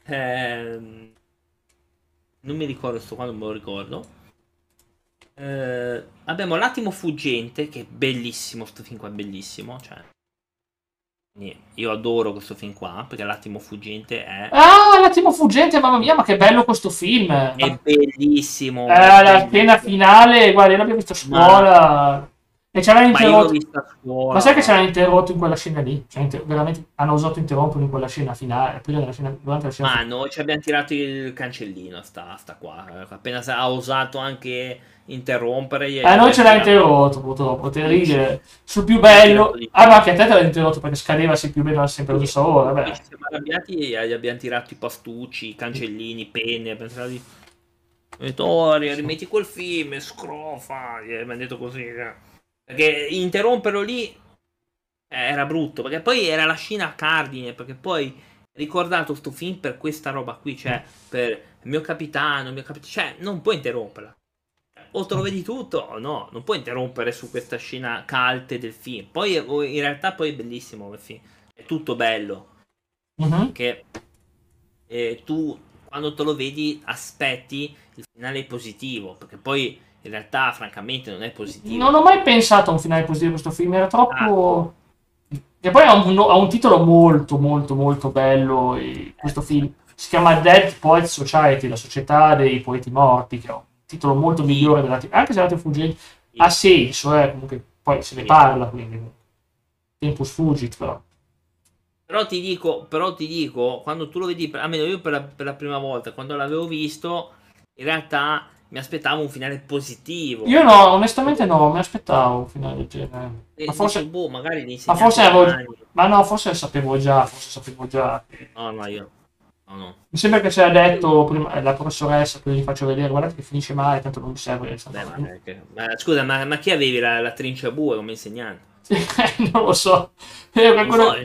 ehm, non mi ricordo sto qua, non me lo ricordo. Eh, abbiamo L'attimo fuggente, che è bellissimo, sto film qua è bellissimo, cioè... Io adoro questo film qua, perché L'attimo fuggente è... Ah, l'attimo fuggente, mamma mia, ma che bello questo film! È bellissimo. Eh, è la bellissimo. scena finale, guarda, io l'abbiamo visto a scuola. E ce l'hanno interrotto. Ma sai che ce l'hanno interrotto in quella scena lì? Cioè, inter- veramente hanno osato interromperlo in quella scena finale, prima della scena, durante la scena Ma noi ci abbiamo tirato il cancellino, sta, sta qua. Appena ha osato anche interrompere. Eh, noi ce tirato. interrotto, purtroppo, terribile. Sul più bello... Ah, ma anche a te te l'hanno interrotto perché scadeva se più o meno sempre alla stessa ora, vabbè. ci siamo arrabbiati e gli abbiamo tirato i pastucci, i cancellini, penne. Tirato di... Detto, oh, ri- rimetti quel film, scrofa. Gli abbiamo detto così. eh. Perché interromperlo lì eh, era brutto. Perché poi era la scena cardine. Perché poi ricordato sto film per questa roba qui. Cioè, per il mio capitano, il mio capitano. Cioè, non puoi interromperla. O te lo vedi tutto o no. Non puoi interrompere su questa scena calte del film. Poi in realtà poi è bellissimo quel film. È tutto bello Mhm. che eh, tu quando te lo vedi aspetti il finale positivo perché poi in realtà francamente non è positivo Non ho mai pensato a un finale positivo di questo film, era troppo... Ah. E poi ha un, ha un titolo molto, molto, molto bello, e questo film. Si chiama Dead Poets Society, la società dei poeti morti, che è un titolo molto migliore della... Anche se l'altro fuggente ha senso, eh, comunque poi se ne Sì. parla, quindi... Tempus fugit, però. però ti dico però ti dico quando tu lo vedi almeno io per la, per la prima volta quando l'avevo visto in realtà mi aspettavo un finale positivo Io no, onestamente no, mi aspettavo un finale del genere. E Ma forse... boh, magari Ma forse avevo... Ma no, forse sapevo già, forse sapevo già. no no io no no Mi sembra che ce l'ha detto prima la professoressa, poi gli faccio vedere, guardate che finisce male, tanto non mi serve. Beh, ma, ma scusa ma, ma chi avevi la, la trincia bue come insegnante non lo so. Eh,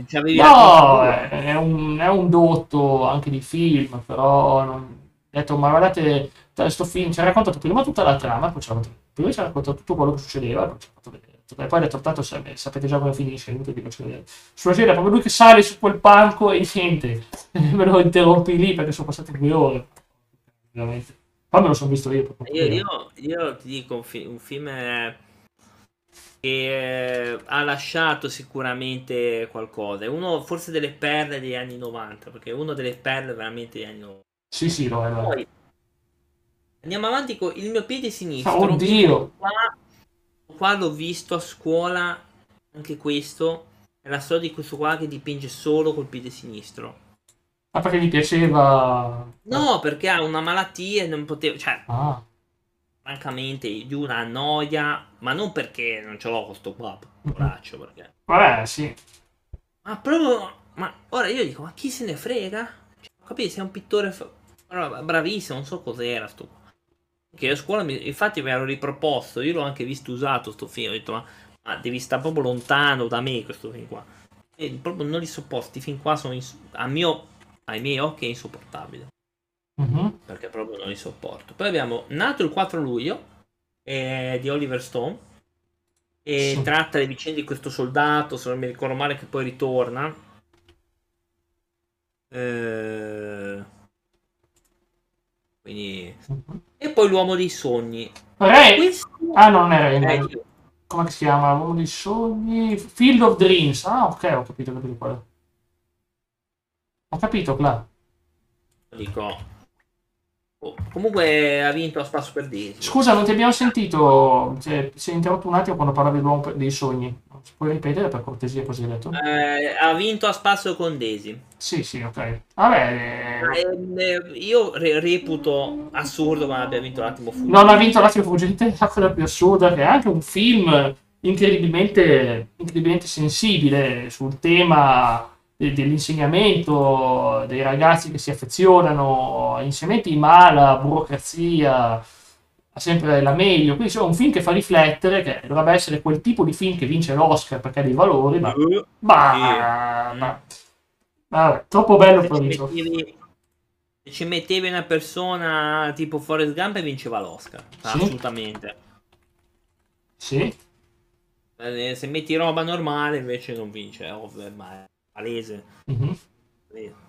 c'avevi la No, è è un, è un dotto anche di film, però non... detto, ma guardate, questo film ci ha raccontato prima tutta la trama, poi ci ha raccontato, prima ci ha raccontato tutto quello che succedeva, poi ci ha fatto vedere. E poi ha detto, tanto sa- sapete già come finisce, inutile vi. Sulla scena, proprio lui che sale su quel palco e niente, me lo interrompi lì perché sono passate due ore. Veramente. Poi me lo sono visto io. Io, io- io ti dico un, fi- un film eh, che eh, ha lasciato sicuramente qualcosa. Uno forse delle perle degli anni 90, perché è uno delle perle veramente degli anni 90. Sì, sì, lo è. lo è. Andiamo avanti con il mio piede sinistro. Ah, oddio! Qua, qua l'ho visto a scuola, anche questo. È la storia di questo qua che dipinge solo col piede sinistro. Ah, perché gli piaceva... No, perché ha una malattia e non poteva... Cioè, Ah, francamente di una noia, ma non perché non ce l'ho questo qua, poraccio, perché... vabbè, sì. Ma proprio... Ma ora io dico, ma chi se ne frega? Cioè, capisci, sei un pittore fa- bra- bravissimo, non so cos'era sto qua. Che a scuola, mi- infatti mi ero riproposto, io l'ho anche visto usato sto film, ho detto, ma, ma devi stare proprio lontano da me questo film qua. E proprio non li sopporto, questi film qua sono, ins- a mio, ai miei occhi è insopportabile Mhm. perché proprio non li sopporto. Poi abbiamo Nato il 4 luglio eh, di Oliver Stone e Sì. tratta le vicende di questo soldato, se non mi ricordo male, che poi ritorna. Eh, quindi... Mhm. E poi l'uomo dei sogni. Re... Questo Ah, non è Re. Come si chiama? L'uomo dei sogni... Field of Dreams. Ah, ok, ho capito, ho capito quello. Ho capito, Cla. dico. oh, comunque ha vinto a spasso per 10. Scusa, non ti abbiamo sentito. Cioè, si è interrotto un attimo quando parlavi dell'uomo dei sogni. Puoi ripetere per cortesia così hai detto? Eh, ha vinto a spasso con Daisy. Sì, sì, ok. Vabbè, Eh, eh, io re- reputo assurdo ma abbia vinto l'attimo fuggito. non ha vinto l'attimo fuggente, la cosa più assurda che è anche un film incredibilmente, incredibilmente sensibile sul tema de- dell'insegnamento, dei ragazzi che si affezionano a insegnamenti, ma la burocrazia ha sempre la meglio. Quindi è un film che fa riflettere, che dovrebbe essere quel tipo di film che vince l'Oscar perché ha dei valori, ma... Ma, Sì. ma- troppo bello se, per ci mettevi, se ci mettevi una persona tipo Forrest Gump vinceva l'Oscar. Sì. Assolutamente. Sì. Eh, Se metti roba normale invece non vince, ovvio, ma è palese. Mhm. Es-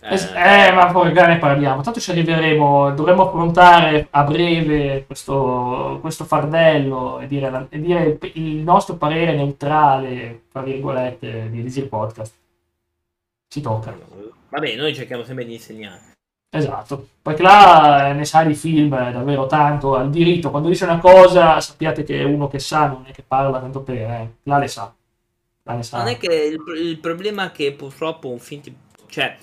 eh, ma poi ne parliamo. Tanto ci arriveremo. Dovremmo affrontare a breve questo, questo fardello e dire, la- e dire il, il nostro parere neutrale, tra virgolette, di Easy Podcast. Ci tocca. Vabbè, noi cerchiamo sempre di insegnare. Esatto, perché là eh, ne sa di film eh, davvero tanto al diritto. Quando dice una cosa, sappiate che è uno che sa, non è che parla tanto per, eh. là le sa. Là ne sa. Non è che il, il problema è che purtroppo un film ti- cioè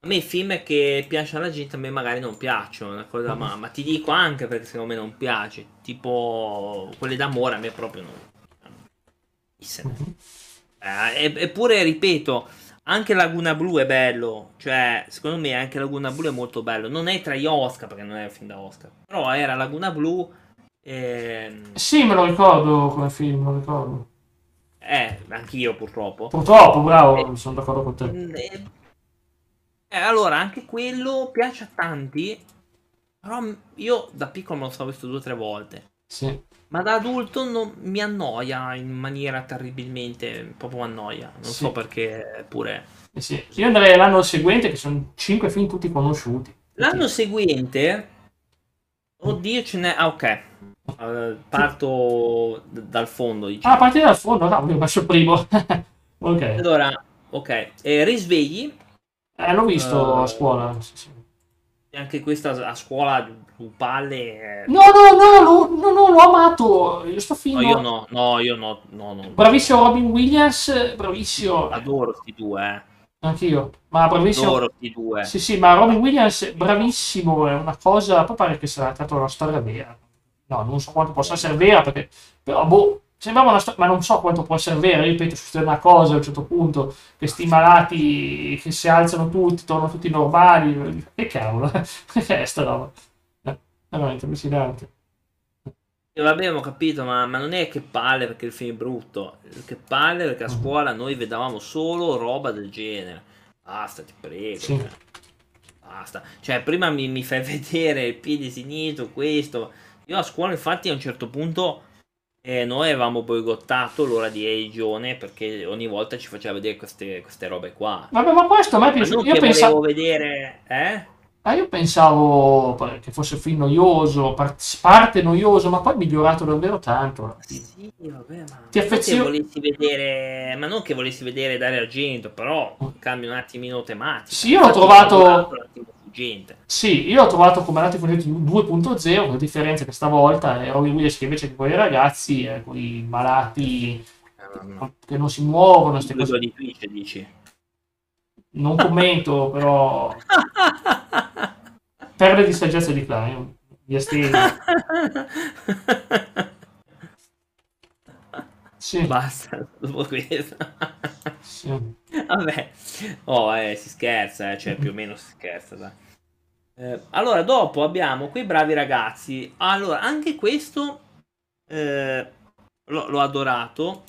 a me i film che piacciono alla gente a me magari non piacciono, una cosa, ma, ma ti dico anche perché secondo me non piace, tipo quelli d'amore a me proprio non. Mhm. Eh, e- eppure ripeto, anche Laguna Blu è bello, cioè secondo me anche Laguna Blu è molto bello, non è tra gli Oscar perché non è un film da Oscar, però era Laguna Blu ehm, Sì, me lo ricordo come film, me lo ricordo. eh, anch'io purtroppo. Purtroppo, bravo, sono d'accordo con te. Mm, eh, eh, allora, anche quello piace a tanti, però io da piccolo me lo sono visto due o tre volte. Sì. Ma da adulto non- mi annoia in maniera terribilmente, proprio annoia. Non Sì. so perché pure. Eh sì. Io andrei l'anno seguente, che sono cinque film tutti conosciuti. L'anno seguente, oddio, ce n'è. Ah, ok. Eh, parto d- dal fondo, Ah, diciamo. a partire dal fondo, no, messo il primo. ok. Allora, ok. Eh, risvegli. Eh, l'ho visto Eh, a scuola. sì, sì. Anche questa a scuola, su palle. eh, No, no, no, no, no, l'ho amato. Io sto film. No, io no, no, io no, no, no. Bravissimo Robin Williams, bravissimo. Adoro sti due, eh. Anch'io. Ma bravissimo. Adoro sti due. Sì, sì, ma Robin Williams, bravissimo, è una cosa, poi pare che sia stata una storia vera. No, non so quanto possa essere vera, perché, però, boh, sembrava una storia, ma non so quanto può essere vera, ripeto, succede una cosa a un certo punto, questi malati che si alzano tutti, tornano tutti normali, che cavolo, che è sta roba? Eh, È veramente allucinante. E vabbè, abbiamo capito, ma, ma non è che palle perché il film è brutto. Che palle perché a Mhm. scuola noi vedevamo solo roba del genere. Basta, ti prego. Sì. cioè, basta. Cioè, prima mi, mi fai vedere il piede sinistro, questo. Io a scuola, infatti, a un certo punto eh, noi avevamo boicottato l'ora di Eigione perché ogni volta ci faceva vedere queste, queste robe qua. Vabbè, ma questo a me non io pensavo... vedere, eh? Ah, io pensavo che fosse un film noioso, par- parte noioso, ma poi migliorato davvero tanto. Sì, vabbè, ma Ti affezio- volessi vedere, ma non che volessi vedere Dario Argento, però cambia un attimino tematica. Sì, io l'ho trovato- fuggente. Sì, io ho trovato come Nati Fuggenti 2.0, con la differenza che stavolta è Robin Williams che invece che quei ragazzi, eh, quei malati che non si muovono, queste cose. di Twitch dici. Non commento, però perde di saggezza di Klein. Mi astengo. Sì, Basta, dopo questo. sì. Vabbè, oh, eh, si scherza, eh, cioè più o meno si scherza, dai. Eh, allora, dopo abbiamo quei bravi ragazzi. Allora, anche questo eh, l'ho, l'ho adorato.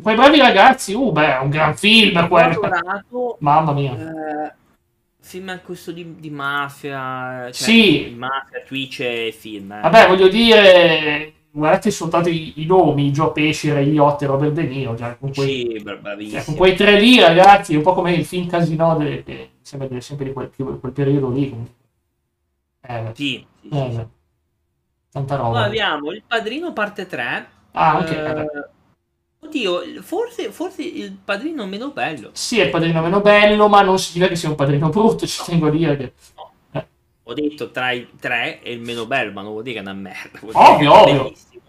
Quei bravi ragazzi, uh, beh, è un gran film quello. adorato. Mamma mia. Eh, film questo di, di mafia, cioè, Sì. mafia, Twitch e film. eh. Vabbè, voglio dire, guardate soltanto i, i nomi, Joe Pesci, Ray Liotta e Robert De Niro, già con quei, Sì, cioè, con quei tre lì, ragazzi, un po' come il film Casino, che sembra di- sempre di quel, quel periodo lì. Eh, Sì, sì, eh, sì. tanta Poi roba. abbiamo Il Padrino parte 3. Ah, ok. Eh, oddio, forse, forse il padrino meno bello. Sì, è il padrino meno bello, ma non significa che sia un padrino brutto, ci tengo a dire che... Ho detto tra i tre è il meno bello, ma non vuol dire che è una merda. Ovvio, ovvio. bellissimo.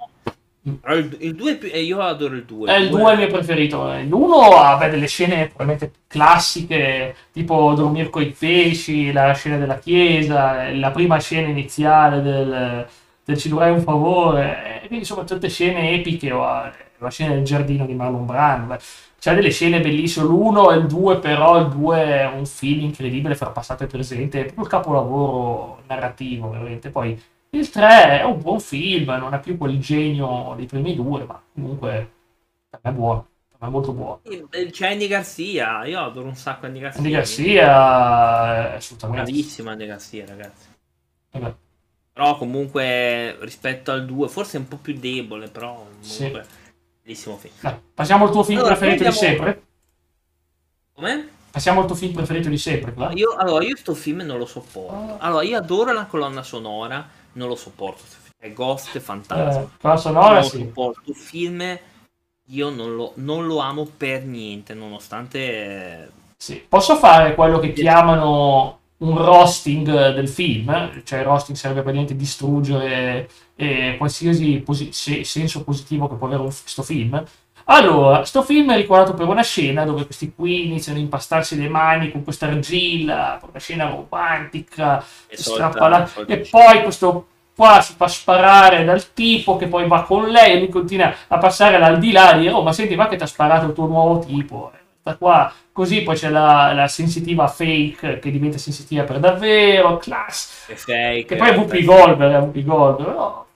Però il, il 2 e io adoro il 2. È il 2 è il mio preferito. L'uno ha beh, delle scene probabilmente classiche, tipo dormire coi pesci, la scena della chiesa, la prima scena iniziale del, del ci dovrai un favore. E quindi insomma tutte scene epiche, o eh, la scena del giardino di Marlon Brando. beh. C'ha delle scene bellissime, l'uno e il 2 però, il 2 è un film incredibile fra passato e presente, è proprio il capolavoro narrativo, veramente. Poi il 3 è un buon film, non ha più quel genio dei primi due, ma comunque per me è buono, per me è molto buono. C'è Andy Garcia. Io adoro un sacco Andy Garcia. Andy Garcia è assolutamente Bravissimo Andy Garcia, ragazzi. Vabbè, Però comunque rispetto al 2, forse è un po' più debole, però Sì. Bellissimo film. dai, passiamo al tuo film Allora, preferito di poi abbiamo- sempre. Come? Passiamo al tuo film preferito di sempre? Io, allora, io sto film non lo sopporto. Allora, io adoro la colonna sonora, non lo sopporto. È Ghost e Fantasma. Eh, colonna sonora, non lo sì. sopporto. Il film io non lo, non lo amo per niente, nonostante... eh, Sì. Posso fare quello che chiamano un roasting del film, cioè roasting serve praticamente distruggere eh, qualsiasi posi- se- senso positivo che può avere questo film. Allora, sto film è ricordato per una scena dove questi qui iniziano a impastarsi le mani con questa argilla, una scena romantica, è si solita- strappa la- solita e poi questo qua si fa sparare dal tipo che poi va con lei e lui continua a passare all'aldilà e dire oh ma senti va che ti ha sparato il tuo nuovo tipo? Sta qua così poi c'è la, la sensitiva fake che diventa sensitiva per davvero class È fake. che poi è Whoopi eh, Goldberg è Whoopi Goldberg no,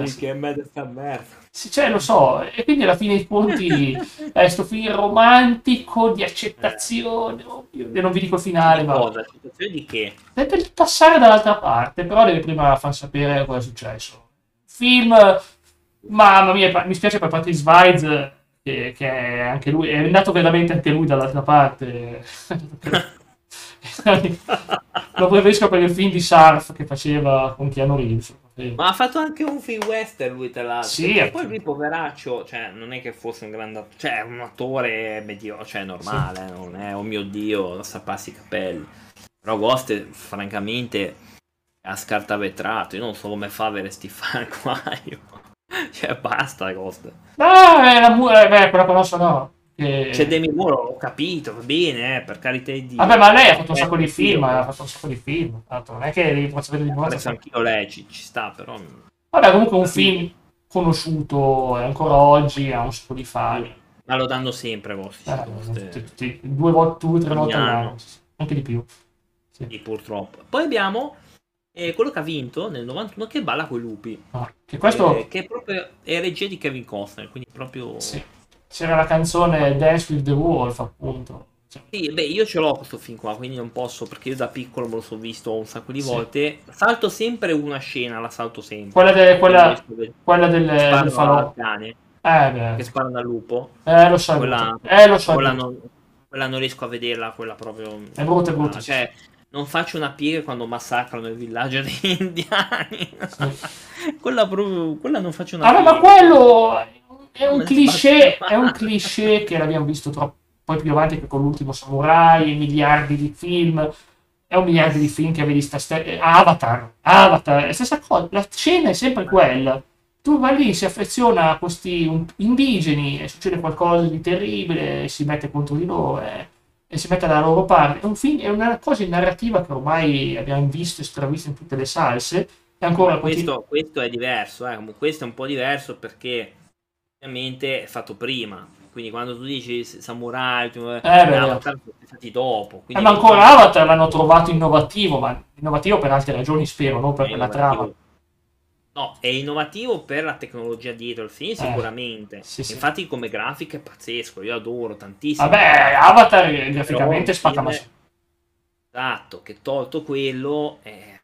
dici, sì. che merda sta merda. Sì, cioè, lo so, e quindi alla fine dei conti è sto film romantico di accettazione, Dio, non vi dico il finale, Di ma cosa? Situazione di che? deve passare dall'altra parte, però deve prima far sapere cosa è successo. Film, mamma mia, mi spiace per Patrick Swayze, che, che è anche lui, è andato veramente anche lui dall'altra parte. Lo preferisco per il film di Surf che faceva con Keanu Reeves. Ma ha fatto anche un film western lui tra l'altro. Sì, eh. poi lui poveraccio, cioè non è che fosse un grande attore, cioè un attore medio, cioè normale, non è oh mio dio, strapparsi i capelli. Però Ghost francamente ha scartavetrato, io non so come fa a avere sti fan qua io. Cioè basta Ghost. Ah, è la mu- eh, beh, quella conosco no. Che... C'è Demi Moore, ho capito, va bene, eh, per carità di Dio. Vabbè, ma lei ha fatto un Eh, sacco di sì, film, ha fatto un sacco di film. Tanto non è che devi faccio vedere di nuovo. Adesso anch'io lei ci, ci sta, però... Vabbè, comunque un film conosciuto ancora oggi ha un sacco di fan. Ma lo danno sempre Ghost. Eh, tutti- tutti- due volte, due, tre volte anno. all'anno, anche di più. Sì. Sì, purtroppo. Poi abbiamo eh, quello che ha vinto nel 91 che balla coi lupi. Ah, che questo eh, che è proprio è regia di Kevin Costner, quindi proprio sì. c'era la canzone Dance with the Wolf, appunto. Cioè, Sì, beh, io ce l'ho questo film qua, quindi non posso perché io da piccolo me lo sono visto un sacco di Sì. volte. Salto sempre una scena, la salto sempre. quella, de- quella, quella del, Sparano del cane, Eh, che beh. sparano al lupo. eh, lo so. è Quella. Eh, lo so. è quella, non, quella non riesco a vederla, quella proprio... È brutto, è brutto. Ah, cioè, non faccio una piega quando massacrano il villaggio degli indiani. quella proprio... Quella non faccio una Ah, piega. ma quello è un cliché, è un cliché che l'abbiamo visto troppo, poi più avanti che con l'ultimo Samurai, miliardi di film, è un miliardo di film che vedi sta ste- Avatar, Avatar, è la stessa cosa, la scena è sempre quella. Tu vai lì, si affeziona a questi indigeni e succede qualcosa di terribile e si mette contro di loro e, e si mette dalla loro parte. È, un film, è una cosa in narrativa che ormai abbiamo visto e stravisto in tutte le salse e ancora Ma continu- questo, questo è diverso, eh. questo è un po' diverso perché ovviamente è fatto prima. Quindi quando tu dici samurai, tu, eh, Avatar, sono stati dopo. Eh, Quindi ma ancora Avatar l'hanno trovato innovativo, ma innovativo per altre ragioni, spero, non per è la innovativo. trama. No, è innovativo per la tecnologia dietro il film, sicuramente. Eh, sì, sì. Infatti, come grafica è pazzesco. Io adoro tantissimo. Vabbè, Avatar eh, graficamente Però, spacca film- Esatto, che tolto quello è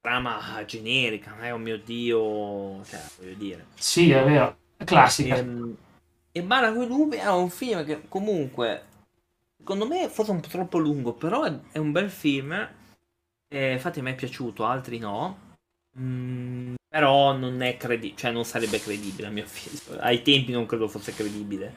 trama generica, è oh mio dio, cioè, voglio dire. Sì, è vero, è classica. Ehm, E Bara coi lupi è un film che comunque, secondo me, forse un po' troppo lungo, però è, è un bel film. Eh, infatti a me è piaciuto, altri no. Mm, però non è credibile, cioè non sarebbe credibile a mio avviso. Ai tempi non credo fosse credibile.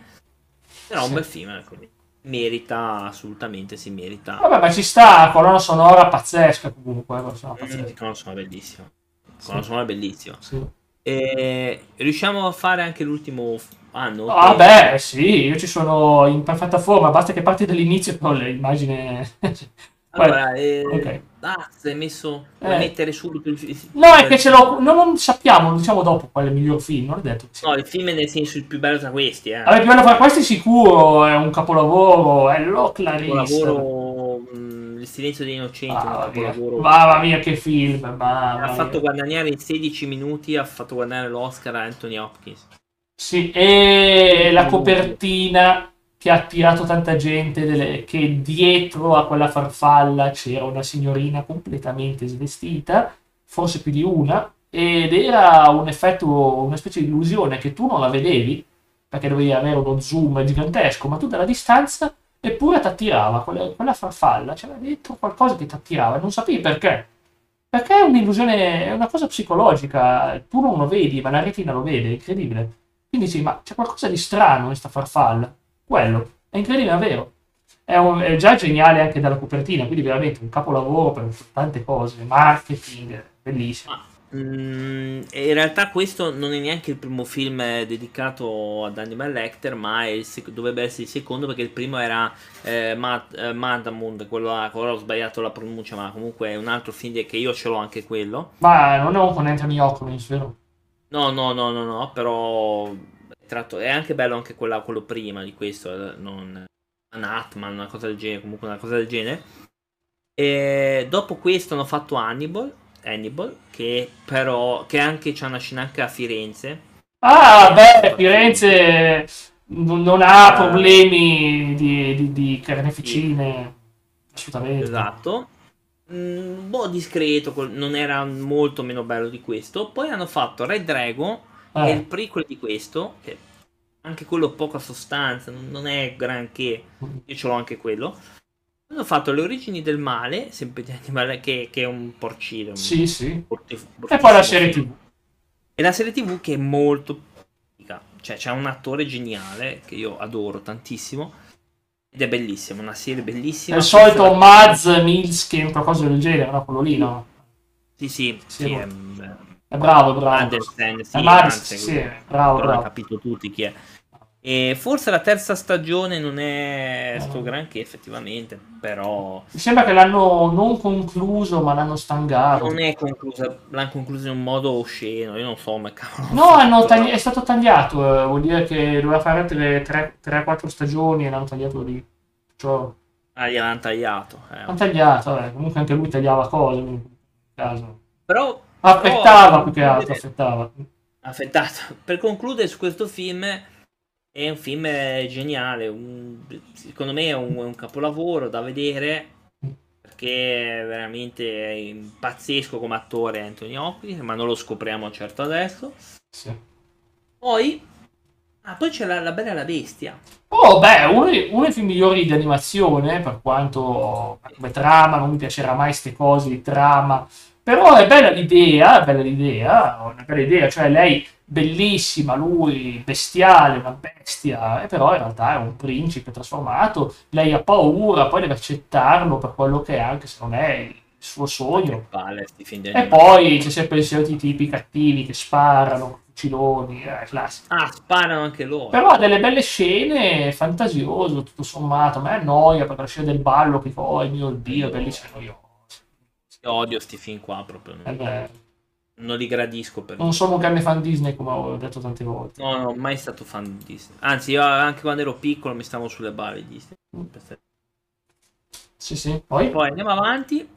Però è un Sì. bel film, ecco. Merita, assolutamente si merita. Vabbè, ma ci sta, colonna sonora pazzesca comunque, eh, colonna sonora Mm, pazzesca. colonna sonora bellissima. Sì. Colonna sonora bellissima. Sì. E riusciamo a fare anche l'ultimo anno? Ah, beh, sì, io ci sono in perfetta forma, basta che parti dall'inizio con l'immagine... Allora, eh, ok. Ah, hai messo Eh. mettere subito il film? No, è che ce l'ho... No, non sappiamo, lo diciamo dopo qual è il miglior film, non è detto. sia. No, il film è nel senso il più bello tra questi, eh. Vabbè, più o meno fra questi sicuro è un capolavoro, è lo Clarissa. capolavoro mh, Il silenzio degli innocenti, Mamma mia. capolavoro. Mamma mia, che film, mamma ha mia. fatto guadagnare in 16 minuti, ha fatto guadagnare l'Oscar a Anthony Hopkins. Sì, e la copertina che ha attirato tanta gente, delle- che dietro a quella farfalla c'era una signorina completamente svestita, forse più di una, ed era un effetto, una specie di illusione che tu non la vedevi, perché dovevi avere uno zoom gigantesco, ma tu dalla distanza eppure ti attirava, quella, quella farfalla, c'era dentro qualcosa che ti attirava, non sapevi perché. Perché è un'illusione, è una cosa psicologica, tu non lo vedi, ma la retina lo vede, è incredibile. Quindi sì, ma c'è qualcosa di strano in questa farfalla. Quello, è incredibile, è vero. È, un- è già geniale anche dalla copertina, quindi veramente un capolavoro per tante cose, marketing, bellissimo. Mm, in realtà questo non è neanche il primo film eh, dedicato ad Hannibal Lecter, ma sec- dovrebbe essere il secondo perché il primo era eh, Mad- eh, Madamund, quello là, ora ho sbagliato la pronuncia, ma comunque è un altro film che io ce l'ho anche quello. Ma non è un con Anthony Hopkins, vero? No, no, no, no, no, però tratto- è anche bello anche quella- quello prima di questo, eh, non un Atman, una cosa del genere, comunque una cosa del genere. E dopo questo hanno fatto Hannibal, Hannibal che però che anche c'è una scena anche a Firenze. Ah, beh, Firenze non ha Ah. problemi di, di, di carneficine, assolutamente. Esatto. Mm, Un po' discreto, col- non era molto meno bello di questo. Poi hanno fatto Red Dragon, che è il Eh, prequel di questo, che anche quello poca sostanza, non è granché. Io ce l'ho anche quello. Hanno fatto le origini del male, sempre di Hannibal, che, che è un porcino. un sì, sì. forti- E poi la serie. TV. E la serie TV che è molto. Cioè, c'è un attore geniale che io adoro tantissimo. Ed è bellissima, una serie È bellissima. il solito Questa- Mads Milskin, qualcosa del genere, no? Quello lì, no? Sì, sì, Sì, sì. è, beh, È bravo, bravo. Andersen, sì, Hansen, sì, bravo, però bravo. capito tutti chi è. E forse la terza stagione non è sto No. granché, effettivamente, però Mi sembra che l'hanno non concluso, ma l'hanno stangato. non è conclusa, l'hanno conclusa in un modo osceno, io non so come cavolo. No, tagli- è stato tagliato, eh, vuol dire che doveva fare 3-4 stagioni e l'hanno tagliato lì. Cioè, Ah, gli avevano tagliato. eh. hanno tagliato, eh. comunque anche lui tagliava cose. in caso. Però Affettava però, più che altro, affettava. affettato. Per concludere su questo film, è un film eh, geniale. un- secondo me è un, è un capolavoro da vedere perché è veramente pazzesco come attore Anthony Hopkins, ma non lo scopriamo certo adesso. Sì. Poi, ah, poi c'è la, la Bella e la Bestia. Oh, beh, uno, uno dei film migliori di animazione, per quanto come trama non mi piacerà mai queste cose di trama, però è bella l'idea, è bella l'idea, una bella idea, cioè lei bellissima, lui bestiale, una bestia, e però in realtà è un principe trasformato, lei ha paura, poi deve accettarlo per quello che è, anche se non è il suo sogno. di E poi c'è sempre i soliti tipi cattivi che sparano, fuciloni, eh, classico. Ah, sparano anche loro. Però ha delle belle scene, fantasioso, tutto sommato. A me annoia perché la scena del ballo che fa, oh mio Dio, è bellissimo. Io. Io odio sti film qua proprio. Eh beh, Non li gradisco per non sono un grande fan Disney come ho detto tante volte. No, no, mai stato fan di Disney. Anzi, io anche quando ero piccolo mi stavo sulle balle di Disney. Sì, sì. Poi? Poi andiamo avanti.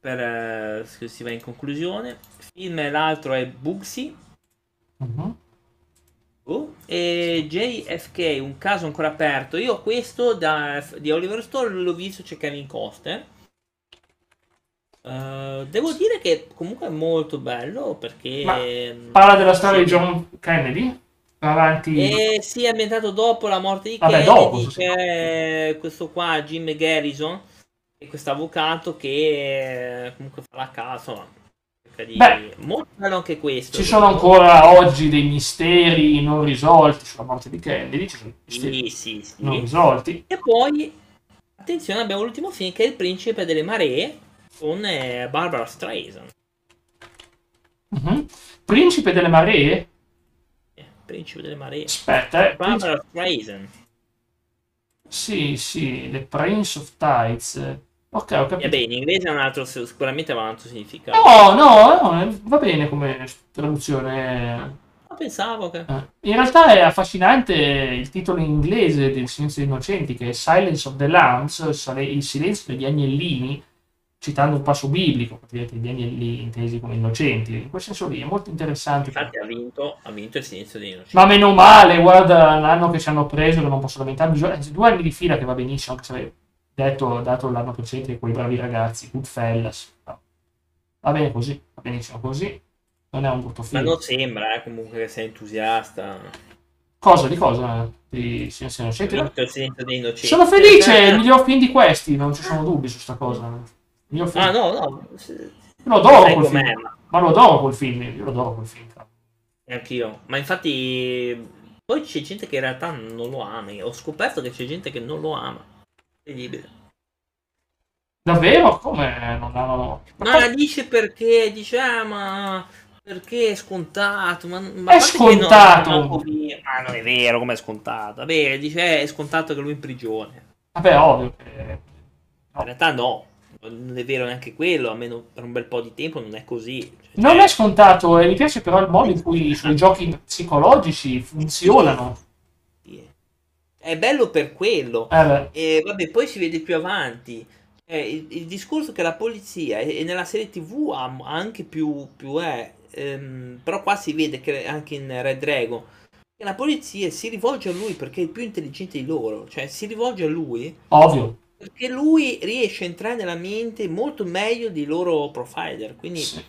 Per, eh, se si va in conclusione. Film, l'altro è Bugsy. Mhm. Oh, e JFK, un caso ancora aperto. Io questo da, di Oliver Stone l'ho visto, c'è Kevin Costner. Eh, devo dire che comunque è molto bello perché... Ma Parla della storia di John Kennedy? Va avanti. E si è ambientato dopo la morte di Vabbè, Kennedy, sì, sì. c'è questo qua, Jim Garrison, e questo avvocato che eh, comunque fa la casa. insomma, di- Beh, molto bello anche questo. Ci sono ancora oggi dei misteri non risolti sulla morte di Kennedy. Ci sono misteri Sì, sì, sì. non risolti. E poi, attenzione, abbiamo l'ultimo film che è Il Principe delle Maree con eh, Barbara Streisand. Mhm. Principe delle maree? Eh, Principe delle Maree. Aspetta, eh. Barbara Streisand. Sì, sì, The Prince of Tides. Ok, ho capito. beh, in inglese è un altro, sicuramente aveva un altro significato. No, no, no, va bene come traduzione. Ma pensavo che... Eh, In realtà è affascinante il titolo in inglese del Silenzio degli Innocenti, che è Silence of the Lambs, il silenzio degli agnellini, citando un passo biblico, praticamente gli agnellini intesi come innocenti. In quel senso lì è molto interessante. Infatti ha vinto, ha vinto il silenzio dei innocenti. Ma meno male, guarda l'anno che ci hanno preso, che non posso lamentarmi. Due anni di fila che va benissimo, anche se avevo detto, dato l'anno precedente quei bravi ragazzi, Goodfellas. No. Va bene così, va benissimo così. Non è un brutto Ma film. non sembra eh, comunque che sei entusiasta. Cosa di cosa? Di Silenzio che dei innocenti. Sono felice, il miglior film di questi, non ci sono dubbi su sta cosa. Il miglior film. Ah, no, no. se- Lo adoro quel film. ma- Ma lo adoro quel film, io lo adoro quel film. Anch'io. Ma infatti. Poi c'è gente che in realtà non lo ama. Ho scoperto che c'è gente che non lo ama. Incredibile. Davvero? Come non hanno... Ma Ma dice perché, dice, ah, ma perché è scontato? Ma, ma È non- scontato. non Ma non è vero, come è scontato? Vabbè, dice, eh, è scontato che lui è in prigione. Vabbè, ovvio che... In realtà no, non è vero neanche quello, almeno per un bel po' di tempo non è così. Cioè, Non è scontato e mi piace però il modo in cui i suoi giochi psicologici funzionano. sì. È bello per quello. Eh E vabbè, poi si vede più avanti. Eh, il, il discorso che la polizia e, nella serie TV ha anche più, più è, ehm, però qua si vede che anche in Red Dragon che la polizia si rivolge a lui perché è il più intelligente di loro, cioè si rivolge a lui ovvio. Perché lui riesce a entrare nella mente molto meglio di loro provider. Quindi Sì.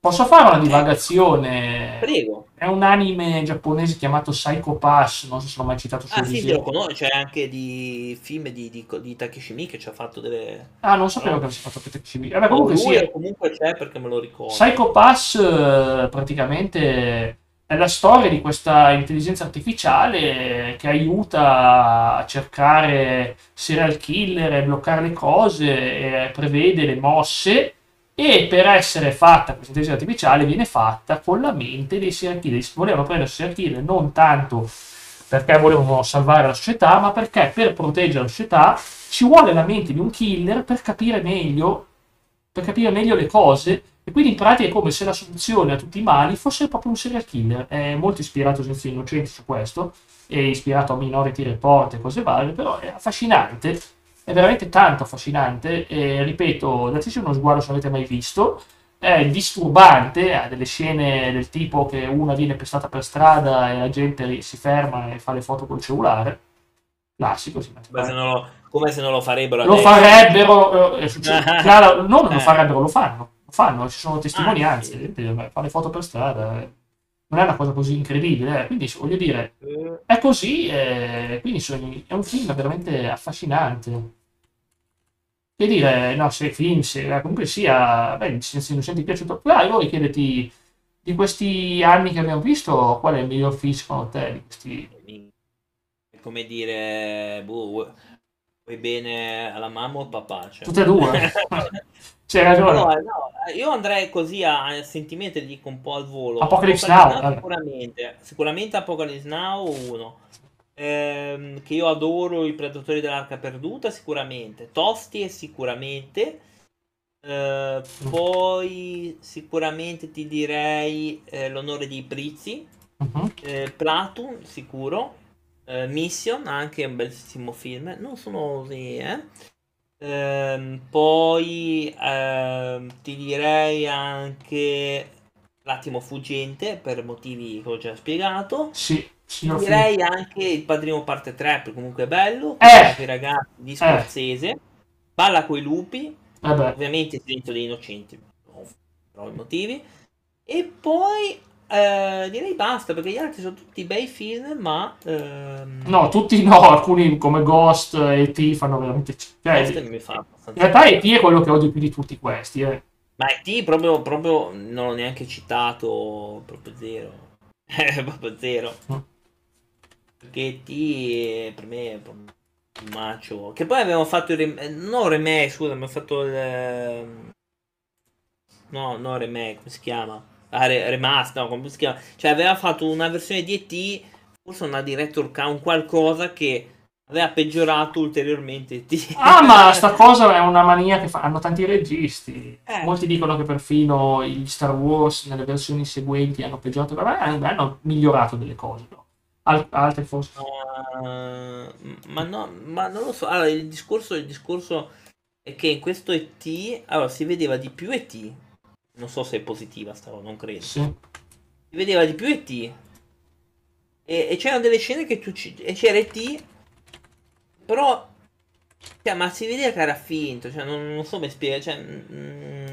Posso fare una divagazione? prego. È un anime giapponese chiamato Psycho Pass, non so se l'ho mai citato su Ah sì, lo conosco, c'è anche di film di, di, di Takeshi Miike che ci ha fatto delle... Ah, non sapevo che avessi fatto Chibi. Vabbè, comunque lui sì, comunque c'è perché me lo ricordo. Psycho Pass eh, praticamente è la storia di questa intelligenza artificiale che aiuta a cercare serial killer bloccare le cose, prevede le mosse e per essere fatta questa intelligenza artificiale viene fatta con la mente dei serial killer. Volevano prendere serial killer non tanto perché volevano salvare la società, ma perché per proteggere la società ci vuole la mente di un killer per capire meglio, per capire meglio le cose. E quindi in pratica è come se la soluzione a tutti i mali fosse proprio un serial killer. È molto ispirato a Senza Innocenti su questo, è ispirato a Minority Report e cose varie, però è affascinante, è veramente tanto affascinante. E ripeto, dateci uno sguardo se avete mai visto. È disturbante, ha delle scene del tipo che una viene pestata per strada e la gente si ferma e fa le foto col cellulare. Classico, si mette Come se non lo, come se non lo farebbero lo adesso. farebbero, eh, succede- Clara- non lo farebbero, lo fanno, lo fanno, ci sono testimonianze, Ah, sì. gente fa le foto per strada, non è una cosa così incredibile, eh. quindi voglio dire, Eh, è così, eh, quindi sono- è un film veramente affascinante. Che dire, no, se film, se comunque sia, beh, il Silenzio Innocenti è piaciuto, Dai, vuoi chiederti, di questi anni che abbiamo visto, qual è il miglior film secondo te questi... È come dire, boh, vuoi bene alla mamma o al papà? Cioè. Tutte e due? C'hai ragione. No, no, io andrei così a, a sentimento dico un po' al volo. Apocalypse Now, vabbè. sicuramente. Sicuramente Apocalypse Now uno. Ehm, che io adoro i Predatori dell'Arca Perduta, sicuramente. Tosti sicuramente. Eh, poi sicuramente ti direi eh, L'onore dei Prizzi. Mhm. Eh, Platoon, sicuro. Eh, Mission, anche un bellissimo film. Non sono così, eh. Ehm, poi ehm, ti direi anche L'attimo fuggente per motivi che ho già spiegato. Sì, film. Direi anche Il padrino parte 3 perché comunque è bello. Eh! Per i ragazzi di Scorsese. Balla coi lupi. Vabbè. Ovviamente silenzio dei innocenti. Per ovvi motivi. E poi eh, direi basta perché gli altri sono tutti bei film, ma ehm, No, tutti no, alcuni come Ghost e E.T. fanno veramente... Cioè, in realtà E.T. è quello che odio più di tutti questi, eh. Ma IT proprio, proprio non l'ho neanche citato, proprio zero. Eh, proprio zero. Mm. Perché IT per me è proprio un macio. Che poi abbiamo fatto il remake, no remake, scusa, abbiamo fatto il... ehm, No, no remake, come si chiama? Ah, re- remaster, no, come si chiama? Cioè aveva fatto una versione di ET, forse una director cut, un qualcosa che aveva peggiorato ulteriormente ET. Ah, ma sta cosa è una mania che fa- hanno tanti registi. Eh. Molti dicono che perfino gli Star Wars nelle versioni seguenti hanno peggiorato, ma hanno migliorato delle cose. no? Al- altre forse... Uh, ma no, ma non lo so. Allora, il discorso, il discorso è che in questo ET allora, si vedeva di più ET. Non so se è positiva sta cosa, non credo. Sì. Si vedeva di più ET. E, e c'erano delle scene che tu ci- e c'era ET, però cioè, ma si vedeva che era finto, cioè non, non so come spiegare, cioè, mm,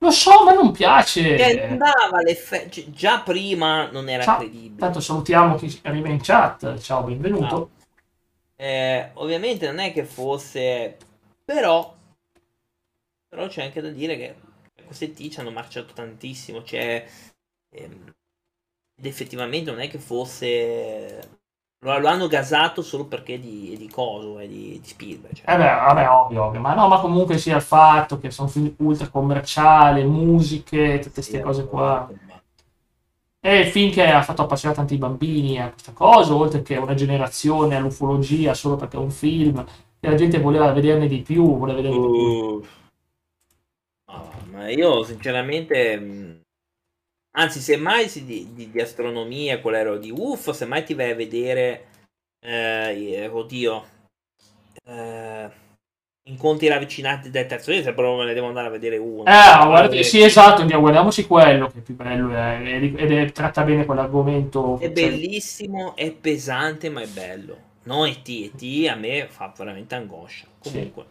Lo so, ma non piace. Cioè, non dava l'effetto. cioè, già prima non era Ciao. credibile. Tanto salutiamo chi arriva in chat. Ciao, benvenuto. Eh, ovviamente non è che fosse. Però. Però c'è anche da dire che queste T ci hanno marciato tantissimo. Cioè. ehm, ed effettivamente non è che fosse. Lo, lo hanno gasato solo perché di, di Coso e di, di Spielberg. Cioè. Eh beh, vabbè, ovvio, ovvio. Ma no, ma comunque sia il fatto che sono film ultra commerciali, musiche, tutte queste Sì, cose qua. È il film che ha fatto appassionare tanti bambini a questa cosa, oltre che una generazione all'ufologia solo perché è un film, e la gente voleva vederne di più, voleva vederne di più. Ma io sinceramente, mh, anzi, se mai si di, di- di astronomia, quello ero di UFO, se mai ti vai a vedere, eh, eh, oddio, eh, incontri ravvicinati del terzo se però me ne devo andare a vedere uno. Eh, guarda, sì, esatto, andiamo, guardiamoci quello che è più bello è- ed è- tratta bene quell'argomento. È bellissimo, è pesante, ma è bello. No, E.T. E.T. a me fa veramente angoscia. Comunque,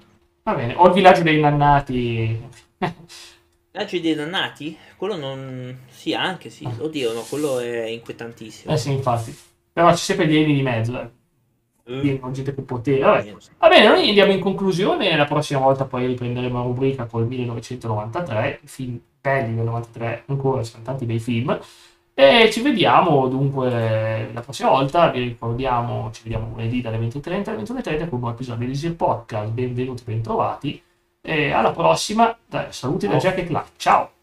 Va bene, ho il villaggio dei nannati. Viaggio dei dannati? Quello non... Sì, anche sì. Oddio, no, quello è inquietantissimo. Eh sì, infatti. Però c'è sempre alieni di mezzo, eh. Non gente che potere. Vabbè. Va bene, noi andiamo in conclusione. La prossima volta poi riprenderemo la rubrica col 1993. Film belli del 93, ancora ci sono tanti bei film. E ci vediamo dunque la prossima volta. Vi ricordiamo, ci vediamo lunedì dalle 20.30 alle 21.30 con un nuovo episodio di Easy Podcast. Benvenuti, bentrovati. E alla prossima. Saluti da. Jack e Clark. Ciao!